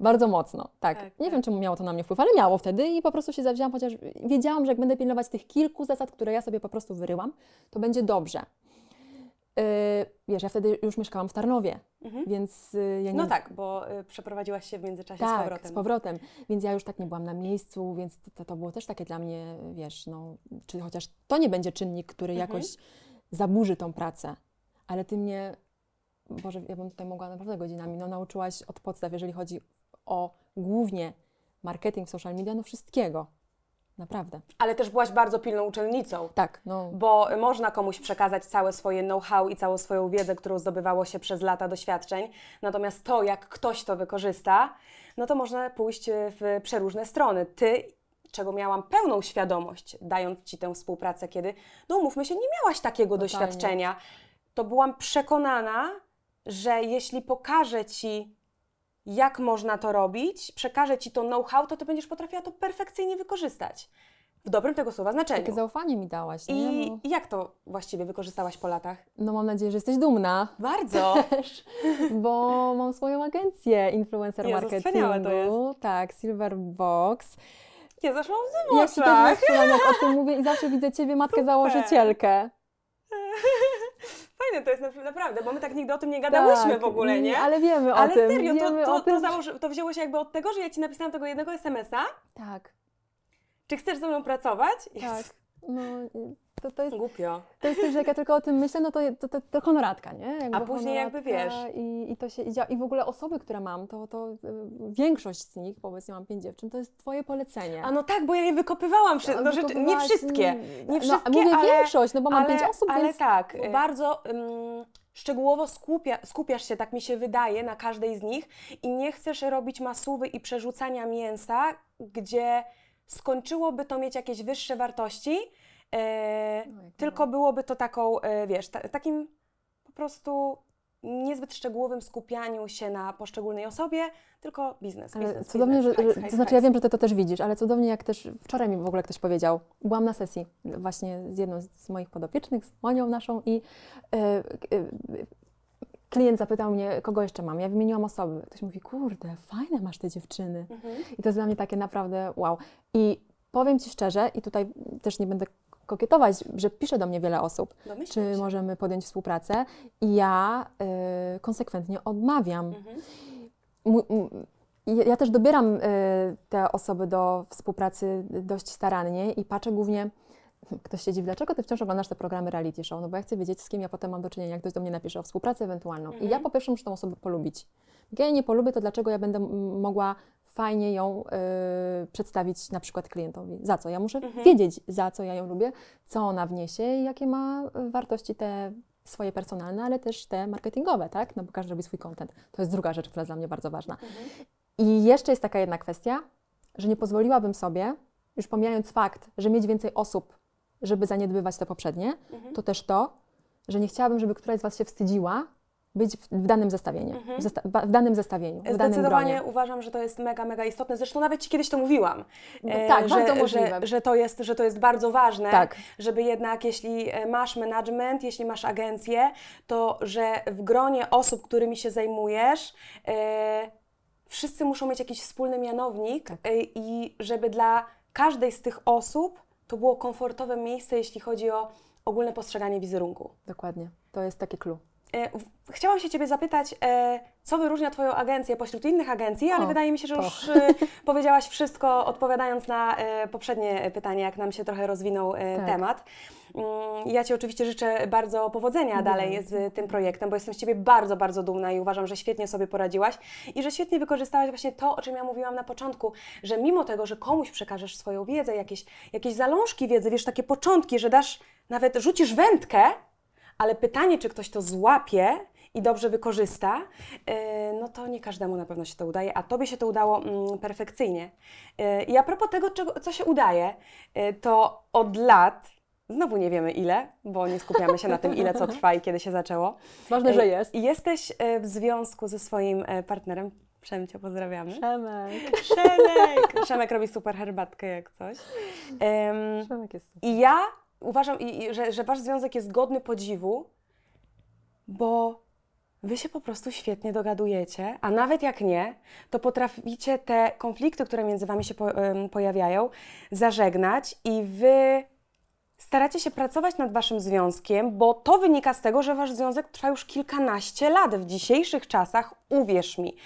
Bardzo mocno, tak. Tak, nie tak. wiem, czemu miało to na mnie wpływ, ale miało wtedy i po prostu się zawzięłam, chociaż wiedziałam, że jak będę pilnować tych kilku zasad, które ja sobie po prostu wyryłam, to będzie dobrze. Yy, wiesz, ja wtedy już mieszkałam w Tarnowie, Mhm. więc yy, ja nie... No tak, bo y, przeprowadziłaś się w międzyczasie z Tak, powrotem. z powrotem. Więc ja już tak nie byłam na miejscu, więc to, to było też takie dla mnie, wiesz, no, czy chociaż to nie będzie czynnik, który Mhm. jakoś zaburzy tą pracę, ale ty mnie, Boże, ja bym tutaj mogła naprawdę godzinami, no nauczyłaś od podstaw, jeżeli chodzi o głównie marketing, social media, no wszystkiego. Naprawdę. Ale też byłaś bardzo pilną uczennicą. Tak, no. Bo można komuś przekazać całe swoje know-how i całą swoją wiedzę, którą zdobywało się przez lata doświadczeń. Natomiast to, jak ktoś to wykorzysta, no to można pójść w przeróżne strony. Ty, czego miałam pełną świadomość, dając Ci tę współpracę, kiedy, no umówmy się, nie miałaś takiego Totalnie. doświadczenia, to byłam przekonana, że jeśli pokażę Ci, jak można to robić, przekażę Ci to know-how, to Ty będziesz potrafiła to perfekcyjnie wykorzystać. W dobrym tego słowa znaczeniu. Takie zaufanie mi dałaś, nie? I No, jak to właściwie wykorzystałaś po latach? no mam nadzieję, że jesteś dumna. Bardzo. też, bo mam swoją agencję influencer Jezu, marketingu. to jest. Tak, Silver Box. Nie zaszłam w Ja się też jak o tym mówię i zawsze widzę Ciebie, matkę Super. założycielkę. Fajne to jest na- naprawdę, bo my tak nigdy o tym nie gadałyśmy Tak, w ogóle, nie? Ale wiemy o Ale tym. serio, to, to, to, założy, to wzięło się jakby od tego, że ja Ci napisałam tego jednego SMS-a. Tak, Czy chcesz ze mną pracować? tak. No, to, to, jest, Głupio. to jest coś, że jak ja tylko o tym myślę, no to, to, to, to honoratka, nie? Jakby A później jakby wiesz. I, i to się i, w ogóle osoby, które mam, to, to y, większość z nich, bo obecnie mam pięć dziewczyn, to jest Twoje polecenie. A no tak, bo ja je wykopywałam, wszy- no, rzeczy, nie Wykopywałaś, wszystkie. Nie wszystkie, no, mówię ale, większość, no bo mam ale, pięć osób, ale więc... tak, y- bardzo szczegółowo skupia, skupiasz się, tak mi się wydaje, na każdej z nich i nie chcesz robić masówy i przerzucania mięsa, gdzie skończyłoby to mieć jakieś wyższe wartości, No, jak tylko byłoby to taką, e, wiesz, ta, takim po prostu niezbyt szczegółowym skupianiu się na poszczególnej osobie, tylko biznes, Ale biznes, cudownie, biznes, że, hajs, hajs, to znaczy ja wiem, że ty to też widzisz, ale cudownie jak też wczoraj mi w ogóle ktoś powiedział, byłam na sesji właśnie z jedną z moich podopiecznych, z Monią naszą i e, e, klient zapytał mnie, kogo jeszcze mam. Ja wymieniłam osoby. Ktoś mówi, kurde, fajne masz te dziewczyny. Mhm. I to jest dla mnie takie naprawdę wow. I powiem Ci szczerze, i tutaj też nie będę kokietować, że pisze do mnie wiele osób, Domyślam czy się. możemy podjąć współpracę i ja y, konsekwentnie odmawiam. Mhm. Ja też dobieram y, te osoby do współpracy dość starannie i patrzę głównie, ktoś się dziwi, dlaczego ty wciąż oglądasz te programy reality show, no bo ja chcę wiedzieć, z kim ja potem mam do czynienia, jak ktoś do mnie napisze o współpracę ewentualną. I ja po pierwsze muszę tą osobę polubić. Jak ja jej nie polubię, to dlaczego ja będę mogła fajnie ją y, przedstawić na przykład klientowi? Za co? Ja muszę wiedzieć, za co ja ją lubię, co ona wniesie i jakie ma y, wartości te swoje personalne, ale też te marketingowe, tak? No bo każdy robi swój content. To jest druga rzecz, która jest dla mnie bardzo ważna. I jeszcze jest taka jedna kwestia, że nie pozwoliłabym sobie, już pomijając fakt, że mieć więcej osób, żeby zaniedbywać te poprzednie, to też to, że nie chciałabym, żeby któraś z Was się wstydziła być w, danym zestawieniu, w, zesta- w danym zestawieniu, w danym Zdecydowanie uważam, że to jest mega, mega istotne. Zresztą nawet Ci kiedyś to mówiłam. e, tak, że, bardzo że, możliwe. że, to jest, że to jest bardzo ważne, Tak. żeby jednak jeśli e, masz management, jeśli masz agencję, to że w gronie osób, którymi się zajmujesz, e, wszyscy muszą mieć jakiś wspólny mianownik Tak. e, i żeby dla każdej z tych osób to było komfortowe miejsce, jeśli chodzi o ogólne postrzeganie wizerunku. Dokładnie. To jest takie clue. E, Chciałam się Ciebie zapytać, e, co wyróżnia Twoją agencję pośród innych agencji, ale O, wydaje mi się, że to. już e, powiedziałaś wszystko, odpowiadając na poprzednie pytanie, jak nam się trochę rozwinął Tak. temat. Mm, Ja Ci oczywiście życzę bardzo powodzenia dalej z tym projektem, bo jestem z Ciebie bardzo, bardzo dumna i uważam, że świetnie sobie poradziłaś i że świetnie wykorzystałaś właśnie to, o czym ja mówiłam na początku, że mimo tego, że komuś przekażesz swoją wiedzę, jakieś, jakieś zalążki wiedzy, wiesz, takie początki, że dasz, nawet rzucisz wędkę, ale pytanie, czy ktoś to złapie i dobrze wykorzysta, yy, no to nie każdemu na pewno się to udaje, a Tobie się to udało mm, perfekcyjnie. Yy, I a propos tego, co się udaje, yy, to od lat, znowu nie wiemy ile, bo nie skupiamy się na tym, ile co trwa i kiedy się zaczęło. Ważne, że jest. Jesteś w związku ze swoim partnerem. Przemcie pozdrawiamy. Przemek. Przemek! Przemek robi super herbatkę jak coś. Ym, Przemek jest i ja uważam, że, że Wasz związek jest godny podziwu, bo Wy się po prostu świetnie dogadujecie, a nawet jak nie, to potraficie te konflikty, które między Wami się pojawiają, zażegnać i Wy staracie się pracować nad Waszym związkiem, bo to wynika z tego, że Wasz związek trwa już kilkanaście lat. W dzisiejszych czasach, uwierz mi,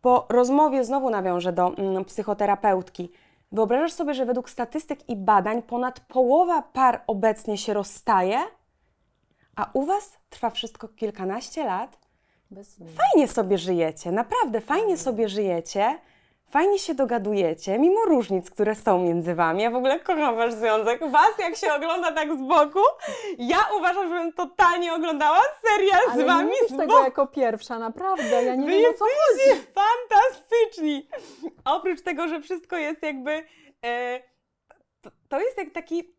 po rozmowie znowu nawiążę do mm, psychoterapeutki. Wyobrażasz sobie, że według statystyk i badań ponad połowa par obecnie się rozstaje, a u Was trwa wszystko kilkanaście lat? Fajnie sobie żyjecie, naprawdę fajnie. sobie żyjecie, fajnie się dogadujecie, mimo różnic, które są między Wami. Ja w ogóle kocham Wasz związek. Was, jak się ogląda tak z boku, ja uważam, że bym totalnie oglądała serial z Ale nie Wami mówisz z tego boku. jako pierwsza, naprawdę. Ja nie Wy wiem o co jesteście fantastyczni! Oprócz tego, że wszystko jest jakby... E, to, to jest jak taki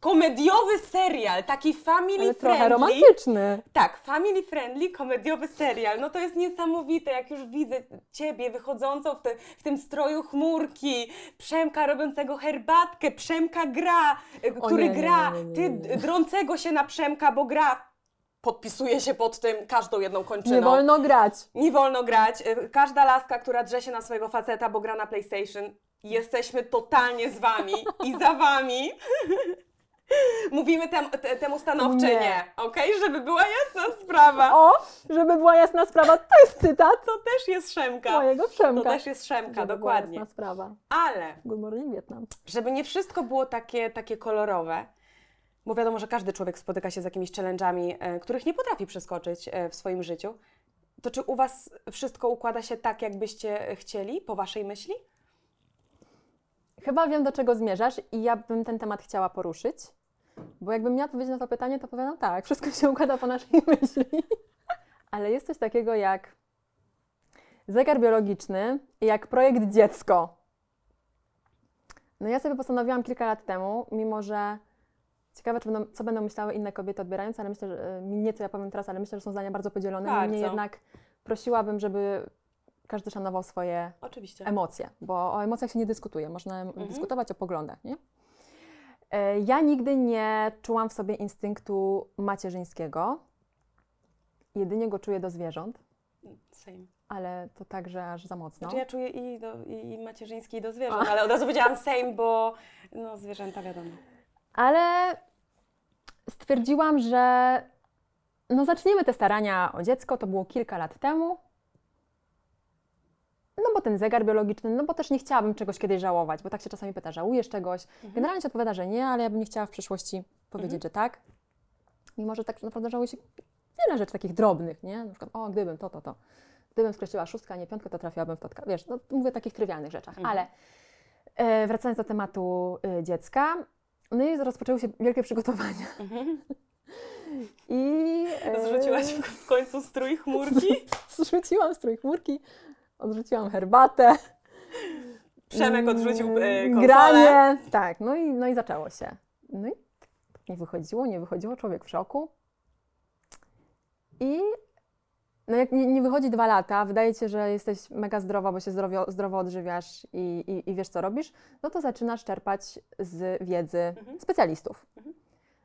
komediowy serial, taki family Ale friendly. trochę romantyczny. Tak, family friendly, komediowy serial. No to jest niesamowite, jak już widzę Ciebie wychodzącą w, te, w tym stroju chmurki, Przemka robiącego herbatkę, Przemka gra, y, który nie, gra, nie, nie, Ty drącego się na Przemka, bo gra, podpisuje się pod tym każdą jedną kończyną. Nie wolno grać. Nie wolno grać. Y, Każda laska, która drze się na swojego faceta, bo gra na PlayStation, jesteśmy totalnie z wami i za wami. Mówimy tem, te, temu stanowcze Nie. nie, okej? Żeby była jasna sprawa. O, żeby była jasna sprawa, to jest cytat To też jest Szemka. mojego To Przemka. też jest Szemka, Żeby była dokładnie. jasna sprawa. Ale, Good morning Vietnam. żeby nie wszystko było takie, takie kolorowe, bo wiadomo, że każdy człowiek spotyka się z jakimiś challenge'ami, e, których nie potrafi przeskoczyć e, w swoim życiu, to czy u Was wszystko układa się tak, jakbyście chcieli, po Waszej myśli? Chyba wiem, do czego zmierzasz i ja bym ten temat chciała poruszyć. Bo jakbym miała odpowiedzieć na to pytanie, to powiadam tak, wszystko się układa po naszej myśli. Ale jest coś takiego jak zegar biologiczny i jak projekt dziecko. No ja sobie postanowiłam kilka lat temu, mimo że ciekawe, będą, co będą myślały inne kobiety odbierając, ale myślę, że e, nie co ja powiem teraz, ale myślę, że są zdania bardzo podzielone. Bardzo. Niemniej jednak prosiłabym, żeby każdy szanował swoje Oczywiście. emocje, bo o emocjach się nie dyskutuje, można dyskutować o poglądach, nie? E, Ja nigdy nie czułam w sobie instynktu macierzyńskiego, jedynie go czuję do zwierząt, Same. ale to także aż za mocno. Znaczy ja czuję i, do, i macierzyński, i do zwierząt, ale od razu powiedziałam same, bo no, zwierzęta wiadomo. Ale stwierdziłam, że no zaczniemy te starania o dziecko, to było kilka lat temu. No bo ten zegar biologiczny, no bo też nie chciałabym czegoś kiedyś żałować, bo tak się czasami pyta, żałujesz czegoś? Generalnie się odpowiada, że nie, ale ja bym nie chciała w przyszłości powiedzieć, że tak. Mimo, że tak naprawdę żałuję się wiele rzeczy takich drobnych, nie? Na przykład, o, gdybym to, to, to. Gdybym skreśliła szóstkę, a nie piątkę, to trafiłabym w totka. Wiesz, no mówię o takich trywialnych rzeczach. Ale e, wracając do tematu e, dziecka, no i rozpoczęły się wielkie przygotowania. I e, Zrzuciłaś w, w końcu strój chmurki? Zrzuciłam strój chmurki, odrzuciłam herbatę. Przemek odrzucił e, Mm, konsolę. Granie. Tak, no i, no i zaczęło się. No i nie wychodziło, nie wychodziło, człowiek w szoku. I no jak nie, nie wychodzi dwa lata, wydaje ci się, że jesteś mega zdrowa, bo się zdrowo, zdrowo odżywiasz i, i, i wiesz, co robisz, no to zaczynasz czerpać z wiedzy Mhm. specjalistów.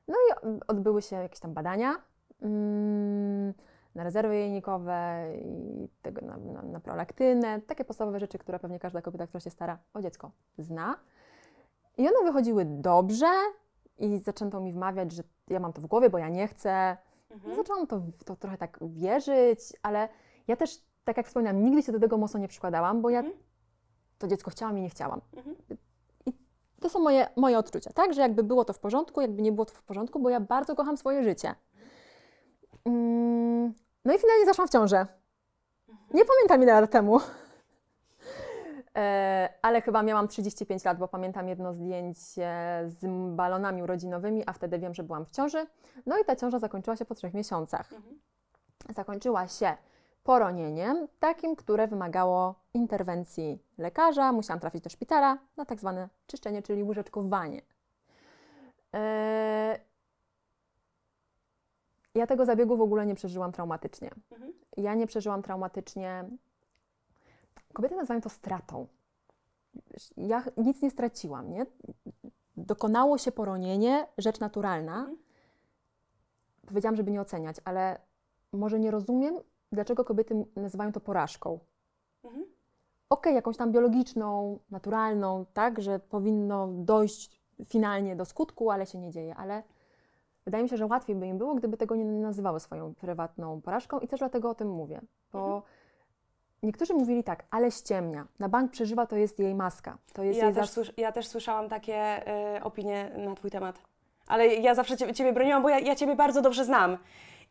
No i odbyły się jakieś tam badania mm, na rezerwy jajnikowe i tego na, na, na prolaktynę, takie podstawowe rzeczy, które pewnie każda kobieta, która się stara o dziecko, zna. I one wychodziły dobrze i zaczęto mi wmawiać, że ja mam to w głowie, bo ja nie chcę. Mhm. Zaczęłam to, w to trochę tak wierzyć, ale ja też, tak jak wspominałam, nigdy się do tego mocno nie przykładałam, bo ja Mhm. to dziecko chciałam i nie chciałam. Mhm. I to są moje, moje odczucia, tak? Że jakby było to w porządku, jakby nie było to w porządku, bo ja bardzo kocham swoje życie. Mm, no i finalnie zaszłam w ciążę. Nie pamiętam ile lat temu. E, ale chyba miałam 35 lat, bo pamiętam jedno zdjęcie z balonami urodzinowymi, a wtedy wiem, że byłam w ciąży. No i ta ciąża zakończyła się po trzech miesiącach. Mhm. Zakończyła się poronieniem, takim, które wymagało interwencji lekarza. Musiałam trafić do szpitala na tak zwane czyszczenie, czyli łyżeczkowanie. Ja tego zabiegu w ogóle nie przeżyłam traumatycznie. Mhm. Ja nie przeżyłam traumatycznie. Kobiety nazywają to stratą. Ja nic nie straciłam, nie? Dokonało się poronienie, rzecz naturalna. Mhm. Powiedziałam, żeby nie oceniać, ale może nie rozumiem, dlaczego kobiety nazywają to porażką. Mhm. Okej, jakąś tam biologiczną, naturalną, tak, że powinno dojść finalnie do skutku, ale się nie dzieje. Ale wydaje mi się, że łatwiej by im było, gdyby tego nie nazywały swoją prywatną porażką i też dlatego o tym mówię. Bo Mhm. niektórzy mówili tak, ale ściemnia. Na bank przeżywa, to jest jej maska. To jest Ja jej też, zas- słysz, ja też słyszałam takie e, opinie na Twój temat. Ale ja zawsze ciebie, ciebie broniłam, bo ja, ja Ciebie bardzo dobrze znam.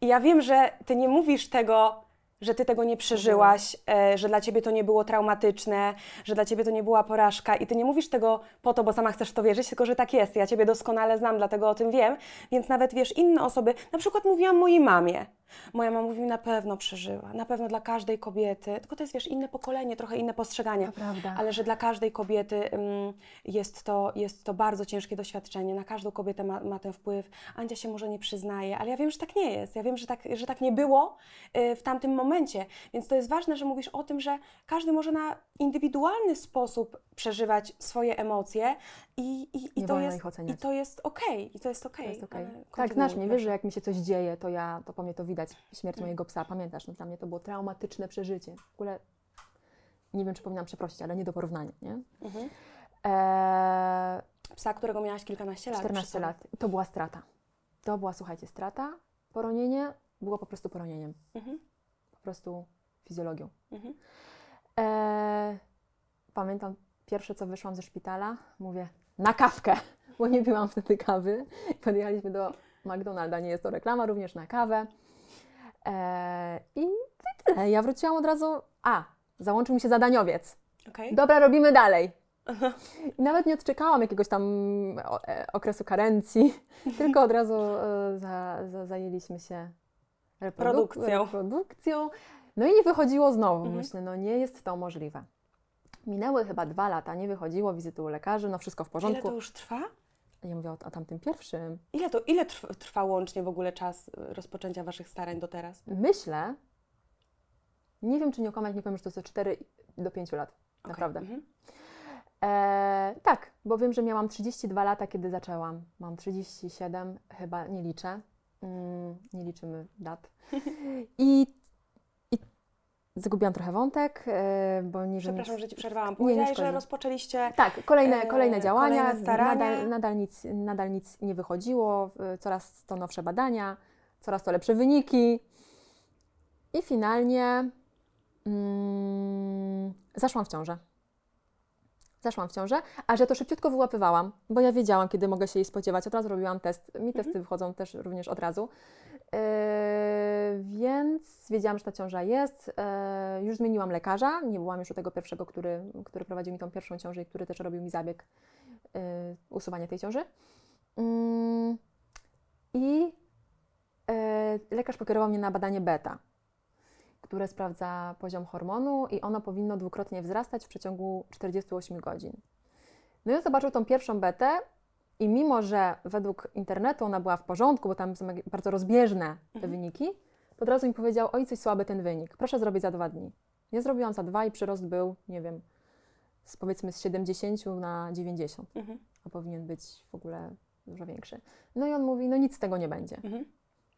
I ja wiem, że Ty nie mówisz tego że ty tego nie przeżyłaś, e, że dla ciebie to nie było traumatyczne, że dla ciebie to nie była porażka i ty nie mówisz tego po to, bo sama chcesz to wierzyć, tylko że tak jest. Ja ciebie doskonale znam, dlatego o tym wiem, więc nawet wiesz, inne osoby, na przykład mówiłam mojej mamie. Moja mama mówi, na pewno przeżyła, na pewno dla każdej kobiety, tylko to jest, wiesz, inne pokolenie, trochę inne postrzeganie, ale że dla każdej kobiety ym, jest, to, jest to bardzo ciężkie doświadczenie, na każdą kobietę ma, ma ten wpływ. Andzia się może nie przyznaje, ale ja wiem, że tak nie jest, ja wiem, że tak, że tak nie było y, w tamtym momencie, więc to jest ważne, że mówisz o tym, że każdy może na indywidualny sposób przeżywać swoje emocje i, i, i, to, jest, i to jest okej, i to jest okej. Okej. ale Tak, mnie, wiesz, że jak mi się coś dzieje, to ja, to po mnie to widać. Śmierć mojego psa, pamiętasz? No, dla mnie to było traumatyczne przeżycie. W ogóle nie wiem, czy powinnam przeprosić, ale nie do porównania, nie? Mhm. Eee, Psa, którego miałaś kilkanaście lat. 14 przy sobie. lat. To była strata. To była, słuchajcie, strata. Poronienie było po prostu poronieniem. Mhm. Po prostu fizjologią. Mhm. Eee, pamiętam pierwsze, co wyszłam ze szpitala, mówię na kawkę, bo nie piłam wtedy kawy. Podjechaliśmy do McDonalda, nie jest to reklama, również na kawę. Eee, I tyle. Ja wróciłam od razu. A, załączył mi się zadaniowiec. Okej. Dobra, robimy dalej. I nawet nie odczekałam jakiegoś tam e, okresu karencji, tylko od razu e, za, za, zajęliśmy się reproduk- Produkcją. reprodukcją. No i nie wychodziło znowu. Mhm. Myślę, no nie jest to możliwe. Minęły chyba dwa lata, nie wychodziło, wizyty u lekarzy, no wszystko w Ile porządku. to już trwa? Ja mówię o, o tamtym pierwszym. Ile, to, ile trw, trwa łącznie w ogóle czas y, rozpoczęcia Waszych starań do teraz? Myślę, nie wiem czy nie okłamać, nie powiem, że to jest 4 do 5 lat. Okej. Naprawdę. Mhm. E, tak, bo wiem, że miałam 32 lata, kiedy zaczęłam. Mam 37, chyba nie liczę. Mm, nie liczymy dat. I, I zgubiłam trochę wątek, e, bo nie Przepraszam, wiem. że Ci przerwałam. nie Powiedziałaś, że rozpoczęliście... Tak, kolejne, e, kolejne działania. kolejne starania. Nadal, nadal, nic, nadal nic nie wychodziło. Coraz to nowsze badania, coraz to lepsze wyniki. I finalnie mm, zaszłam w ciążę. Zaszłam w ciążę, a że to szybciutko wyłapywałam, bo ja wiedziałam, kiedy mogę się jej spodziewać. Od razu robiłam test. Mi testy wychodzą też również od razu. Yy, więc wiedziałam, że ta ciąża jest. Yy, już zmieniłam lekarza. Nie byłam już u tego pierwszego, który, który prowadził mi tą pierwszą ciążę i który też robił mi zabieg yy, usuwania tej ciąży. Yy, I yy, lekarz pokierował mnie na badanie beta, które sprawdza poziom hormonu i ono powinno dwukrotnie wzrastać w przeciągu 48 godzin. No i on zobaczył tą pierwszą betę i mimo, że według internetu ona była w porządku, bo tam są bardzo rozbieżne te wyniki, to od razu mi powiedział, oj, coś słaby ten wynik, proszę zrobić za dwa dni. Ja zrobiłam za dwa i przyrost był, nie wiem, z powiedzmy z 70 na 90, Mhm. a powinien być w ogóle dużo większy. No i on mówi, no nic z tego nie będzie. Mhm.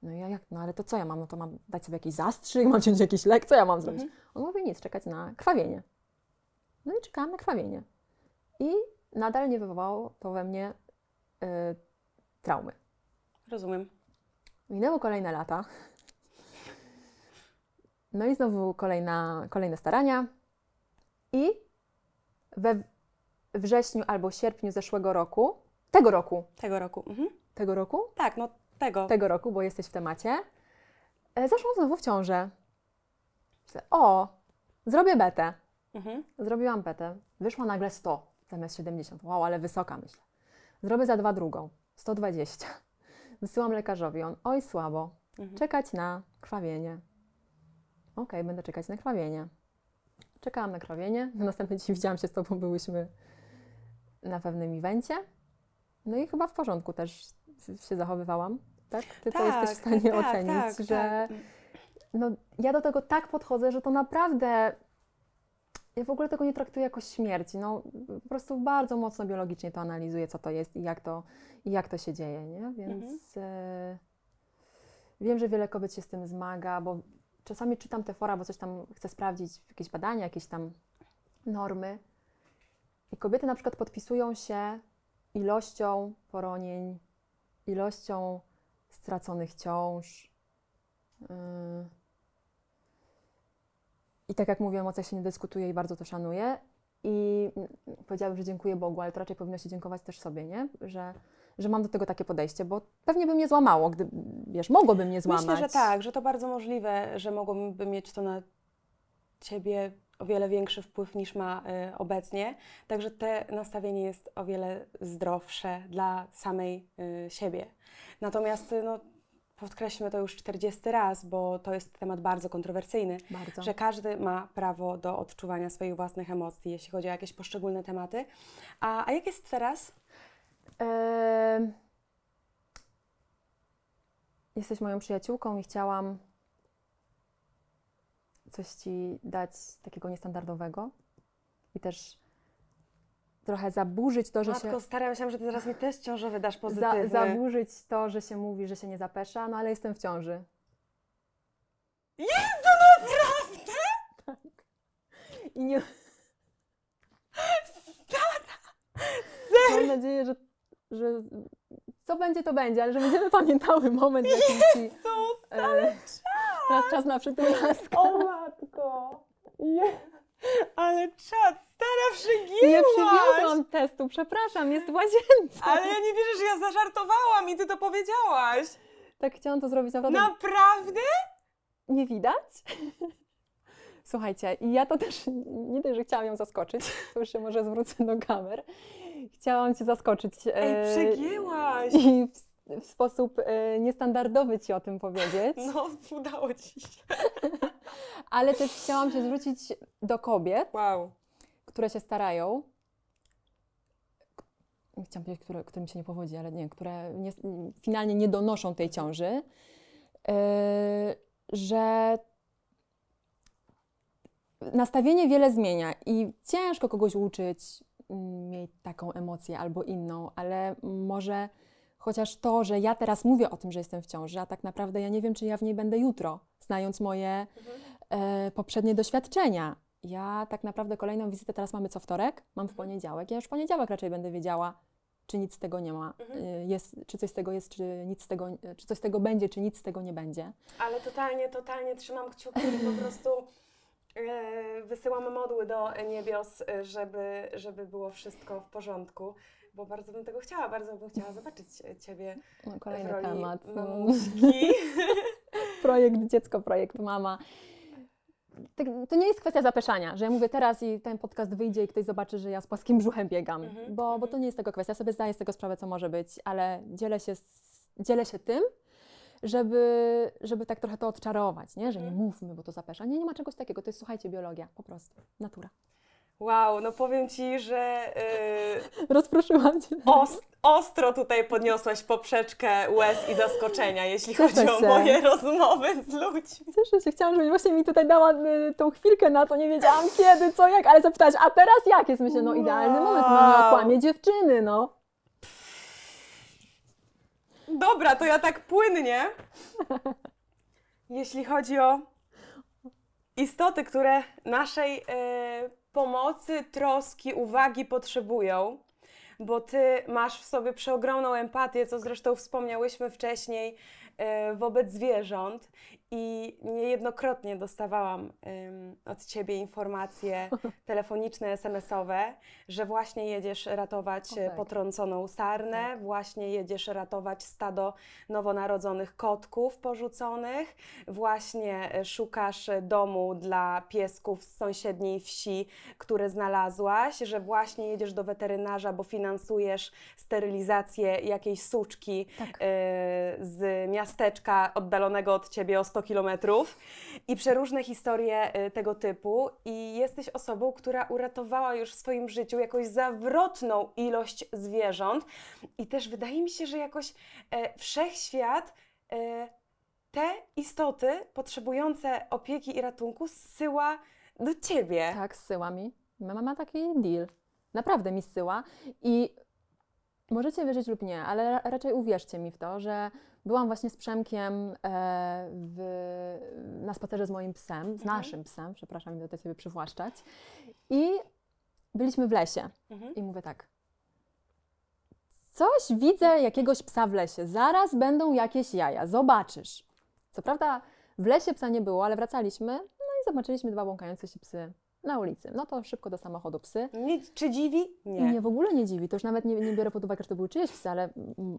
No ja jak, no ale to co ja mam? No to mam dać sobie jakiś zastrzyk, mam wziąć jakiś lek, co ja mam zrobić? Mhm. On mówi nic, czekać na krwawienie. No i czekałam na krwawienie. I nadal nie wywołało to we mnie y, traumy. Rozumiem. Minęły kolejne lata. No i znowu kolejna, kolejne starania. I we wrześniu albo sierpniu zeszłego roku, tego roku, Tego roku. Mhm. tego roku, Tak, no tego. tego roku, bo jesteś w temacie, e, zaszłam znowu w ciążę. O, zrobię betę. Mhm. Zrobiłam betę. Wyszło nagle 100 zamiast 70. Wow, ale wysoka myślę. Zrobię za dwa drugą. 120. Wysyłam lekarzowi. On, oj, słabo. Mhm. Czekać na krwawienie. Okej, będę czekać na krwawienie. Czekałam na krwawienie. Na następny dzień widziałam się z Tobą, byłyśmy na pewnym evencie. No i chyba w porządku też się zachowywałam. Tak? Ty to jesteś w stanie tak, ocenić, tak, że tak. no, ja do tego tak podchodzę, że to naprawdę. Ja w ogóle tego nie traktuję jako śmierci. No, po prostu bardzo mocno biologicznie to analizuję, co to jest i jak to, i jak to się dzieje, nie? Więc e, wiem, że wiele kobiet się z tym zmaga, bo czasami czytam te fora, bo coś tam chcę sprawdzić, jakieś badania, jakieś tam normy. I kobiety na przykład podpisują się ilością poronień, ilością straconych ciąż. Yy. I tak jak mówię, o się nie dyskutuje i bardzo to szanuję. I powiedziałabym, że dziękuję Bogu, ale to raczej powinno się dziękować też sobie, nie? Że, że mam do tego takie podejście, bo pewnie by mnie złamało, gdy, wiesz, mogłoby mnie złamać. Myślę, że tak, że to bardzo możliwe, że mogłoby mieć to na ciebie o wiele większy wpływ niż ma y, obecnie. Także te nastawienie jest o wiele zdrowsze dla samej y, siebie. Natomiast y, no, podkreślmy to już 40 raz, bo to jest temat bardzo kontrowersyjny, Bardzo. że każdy ma prawo do odczuwania swoich własnych emocji, jeśli chodzi o jakieś poszczególne tematy. A, a jak jest teraz? Em, jesteś moją przyjaciółką i chciałam coś Ci dać takiego niestandardowego i też trochę zaburzyć to, że Matko, się... staram się, że ty zaraz mi test ciążowy dasz Za, pozytywny. zaburzyć to, że się mówi, że się nie zapesza, no ale jestem w ciąży. Jest to naprawdę? Tak. I nie... Mam nadzieję, że, że co będzie, to będzie, ale że będziemy pamiętały moment, w jakim Ci... E, teraz czas na przytulaskę. O matko! Je... Ale czad, stara Nie przygięłaś! przywiozłam testu, przepraszam, jest w łazience. Ale ja nie wierzę, że ja zażartowałam i ty to powiedziałaś. Tak chciałam to zrobić naprawdę. Naprawdę? Nie widać? Słuchajcie, i ja to też, nie dość, że chciałam ją zaskoczyć, to już się może zwrócę do kamer. Chciałam Cię zaskoczyć. Ej, e, przegięłaś! I w, sposób e, niestandardowy Ci o tym powiedzieć. No, udało ci się. Ale też chciałam się zwrócić do kobiet, Wow. które się starają. Chciałam powiedzieć, które, którym się nie powodzi, ale nie, które nie, finalnie nie donoszą tej ciąży, yy, że nastawienie wiele zmienia i ciężko kogoś uczyć mm, mieć taką emocję albo inną, ale może chociaż to, że ja teraz mówię o tym, że jestem w ciąży, a tak naprawdę ja nie wiem, czy ja w niej będę jutro, znając moje e, poprzednie doświadczenia. Ja tak naprawdę kolejną wizytę teraz mamy co wtorek, mam w poniedziałek. Ja już w poniedziałek raczej będę wiedziała, czy nic z tego nie ma, y, jest, czy coś z tego jest, czy nic z tego, czy coś z tego będzie, czy nic z tego nie będzie. Ale totalnie, totalnie trzymam kciuki i po prostu e, wysyłam modły do niebios, e, żeby, żeby było wszystko w porządku. Bo bardzo bym tego chciała, bardzo bym chciała zobaczyć Ciebie No, w kolejny roli temat. No. projekt dziecko, projekt mama. Tak, To nie jest kwestia zapeszania, że ja mówię teraz i ten podcast wyjdzie i ktoś zobaczy, że ja z płaskim brzuchem biegam, Mhm, bo, bo to nie jest tego kwestia. Ja sobie zdaję z tego sprawę, co może być, ale dzielę się, z, dzielę się tym, żeby, żeby tak trochę to odczarować, nie? że nie Mhm. mówmy, bo to zapesza. Nie, nie ma czegoś takiego. To jest, słuchajcie, biologia, po prostu, natura. Wow, no powiem Ci, że e, Rozproszyłam Cię. Os- ostro tutaj podniosłaś poprzeczkę łez i zaskoczenia, jeśli Cieszę chodzi o się. moje rozmowy z ludźmi. Cieszę się, chciałam, żebyś właśnie mi tutaj dała y, tą chwilkę na to, nie wiedziałam kiedy, co, jak, ale zapytałaś, a teraz jak jest? Myślę, no idealny moment, no Wow. okłamie dziewczyny, no. Dobra, to ja tak płynnie. Jeśli chodzi o istoty, które naszej e, pomocy, troski, uwagi potrzebują, bo ty masz w sobie przeogromną empatię, co zresztą wspomniałyśmy wcześniej e, wobec zwierząt i niejednokrotnie dostawałam od ciebie informacje telefoniczne, SMS-owe, że właśnie jedziesz ratować e, tak. potrąconą sarnę, Tak. właśnie jedziesz ratować stado nowonarodzonych kotków porzuconych, właśnie e, szukasz e, domu dla piesków z sąsiedniej wsi, które znalazłaś, że właśnie jedziesz do weterynarza, bo finansujesz sterylizację jakiejś suczki Tak. e, z miasteczka oddalonego od ciebie o 100 kilometrów i przeróżne historie e, tego typu i jesteś osobą, która uratowała już w swoim życiu jakąś zawrotną ilość zwierząt i też wydaje mi się, że jakoś e, wszechświat e, te istoty potrzebujące opieki i ratunku zsyła do ciebie. Tak, zsyła mi. Mama ma taki deal. Naprawdę mi zsyła i możecie wierzyć lub nie, ale ra- raczej uwierzcie mi w to, że byłam właśnie z Przemkiem e, w, na spacerze z moim psem, z Mhm. naszym psem, przepraszam, będę sobie przywłaszczać, i byliśmy w lesie. Mhm. I mówię tak. Coś widzę jakiegoś psa w lesie. Zaraz będą jakieś jaja. Zobaczysz. Co prawda w lesie psa nie było, ale wracaliśmy. No i zobaczyliśmy dwa błąkające się psy na ulicy. No to szybko do samochodu psy. Nie, czy dziwi? Nie. mnie w ogóle nie dziwi, to już nawet nie, nie biorę pod uwagę, że to były czyjeś psy, ale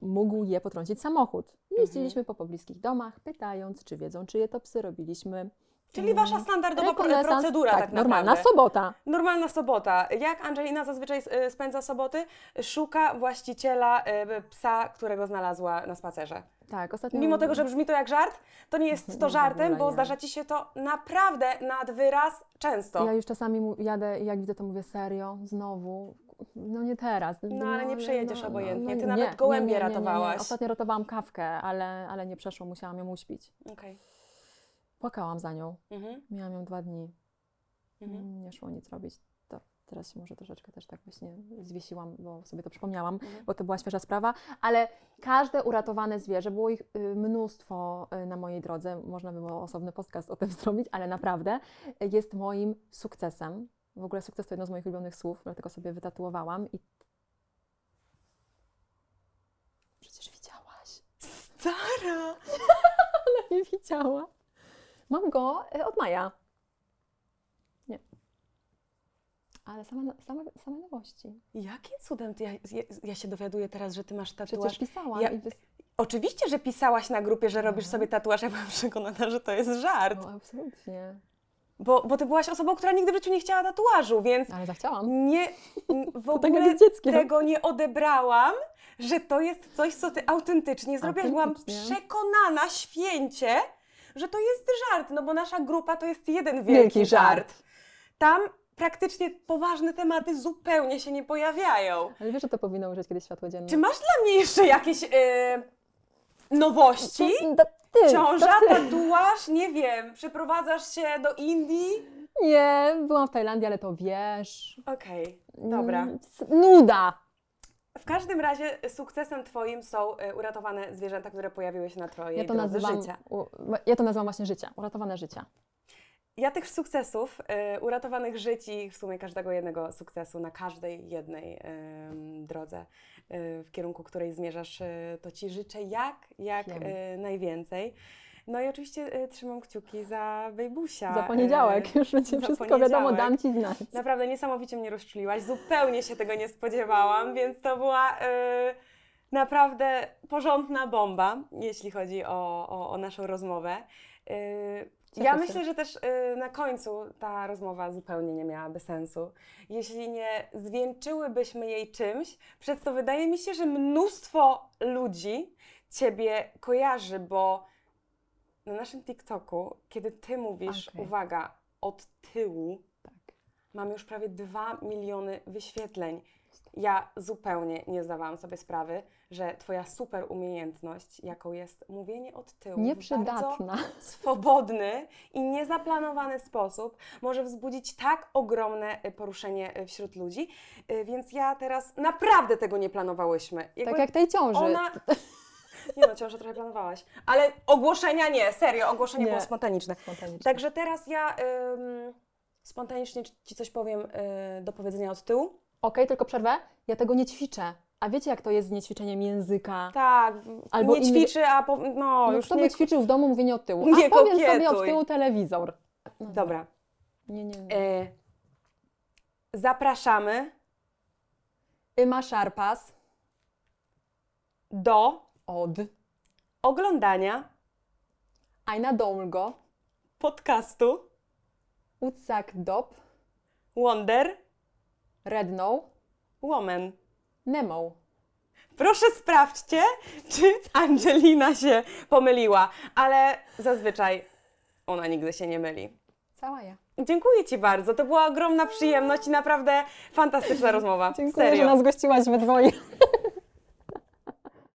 mógł je potrącić samochód. Jeździliśmy po pobliskich domach, pytając, czy wiedzą, czyje to psy. Robiliśmy Czyli wasza standardowa procedura tak, normalna naprawdę. sobota. Normalna sobota. Jak Angelina zazwyczaj spędza soboty? Szuka właściciela y, psa, którego znalazła na spacerze. Tak, ostatnio... Mimo tego, że brzmi to jak żart, to nie jest to Nie, w żartem, bo nie. zdarza ci się to naprawdę nad wyraz często. Ja już czasami jadę i jak widzę, to mówię serio, znowu. No nie teraz. No, ale nie przejedziesz obojętnie. Ty nawet gołębie ratowałaś. Ostatnio ratowałam kawkę, ale, ale nie przeszło, musiałam ją uśpić. Okej. Płakałam za nią. Mhm. Miałam ją dwa dni. Mhm. Nie szło nic robić. Teraz się może troszeczkę też tak właśnie zwiesiłam, bo sobie to przypomniałam, Mhm. bo to była świeża sprawa. Ale każde uratowane zwierzę, było ich y, mnóstwo y, na mojej drodze, można by było osobny podcast o tym zrobić, ale naprawdę jest moim sukcesem. W ogóle sukces to jedno z moich ulubionych słów, dlatego sobie wytatuowałam i przecież widziałaś. Stara! Nie widziała. Mam go y, od maja. Nie. Ale same, same, same nowości. Jakim cudem ty, ja, ja, się dowiaduję teraz, że ty masz tatuaż? Przecież pisałam. Ja- wys... Oczywiście, że pisałaś na grupie, że robisz Mhm. sobie tatuaż. Ja byłam przekonana, że to jest żart. No, absolutnie. Bo, bo ty byłaś osobą, która nigdy w życiu nie chciała tatuażu, więc Ale zachciałam. nie, w tak ogóle tego nie odebrałam, że to jest coś, co ty autentycznie zrobiłaś. Byłam przekonana święcie, że to jest żart, no bo nasza grupa to jest jeden wielki, Wielki żart. żart. Tam praktycznie poważne tematy zupełnie się nie pojawiają. Ale wiesz, że to powinno ujrzeć kiedyś światło dzienne. Czy masz dla mnie jeszcze jakieś e, nowości? To ty, Ciąża, to ty. tatuaż, nie wiem, przeprowadzasz się do Indii? Nie, byłam w Tajlandii, ale to wiesz. Okej, dobra. Mm, Nuda. W każdym razie sukcesem Twoim są e, uratowane zwierzęta, które pojawiły się na Twojej Ja to nazywam, życia. u, ja to nazywam właśnie życia, uratowane życia. Ja tych sukcesów, e, uratowanych żyć i w sumie każdego jednego sukcesu na każdej jednej drodze, e, w kierunku której zmierzasz, e, to Ci życzę jak, jak najwięcej. No i oczywiście trzymam kciuki za Bejbusia. Za poniedziałek już będzie za wszystko wiadomo, dam Ci znać. Naprawdę niesamowicie mnie rozczuliłaś. Zupełnie się tego nie spodziewałam, więc to była naprawdę porządna bomba, jeśli chodzi o, o, o naszą rozmowę. Cieszę ja się. myślę, że też e, na końcu ta rozmowa zupełnie nie miałaby sensu, jeśli nie zwieńczyłybyśmy jej czymś, przez co wydaje mi się, że mnóstwo ludzi Ciebie kojarzy, bo na naszym TikToku, kiedy Ty mówisz, Okej. uwaga, od tyłu, Tak. Mam już prawie 2 miliony wyświetleń. Ja zupełnie nie zdawałam sobie sprawy, że Twoja super umiejętność, jaką jest mówienie od tyłu, w bardzo Nieprzydatna. swobodny i niezaplanowany sposób może wzbudzić tak ogromne y, poruszenie y, wśród ludzi. Y, Więc ja teraz naprawdę tego nie planowałyśmy. Jakby Tak jak tej ciąży. ona. Nie no, ciążę trochę planowałaś. Ale ogłoszenia nie, serio, ogłoszenie Nie. było spontaniczne. Spontanicznie. Także teraz ja ym, spontanicznie Ci coś powiem y, do powiedzenia od tyłu. Okej, tylko przerwę. Ja tego nie ćwiczę. A wiecie, jak to jest z niećwiczeniem języka? Tak, Albo nie inny- ćwiczy, a po, no, No, już kto nie... by ćwiczył w domu mówienie od tyłu? Nie A powiem sobie kokietuj. od tyłu telewizor. No, Dobra. Nie, nie, nie. Y, zapraszamy Ima Szarpas do od oglądania Aina Dolgo, podcastu Utsak Dop, Wonder Rednow, Woman. Nemo. Proszę sprawdźcie, czy Angelina się pomyliła, ale zazwyczaj ona nigdy się nie myli. Cała ja. Dziękuję Ci bardzo, to była ogromna przyjemność i naprawdę fantastyczna rozmowa. Dziękuję, Serio. że nas gościłaś we dwoje.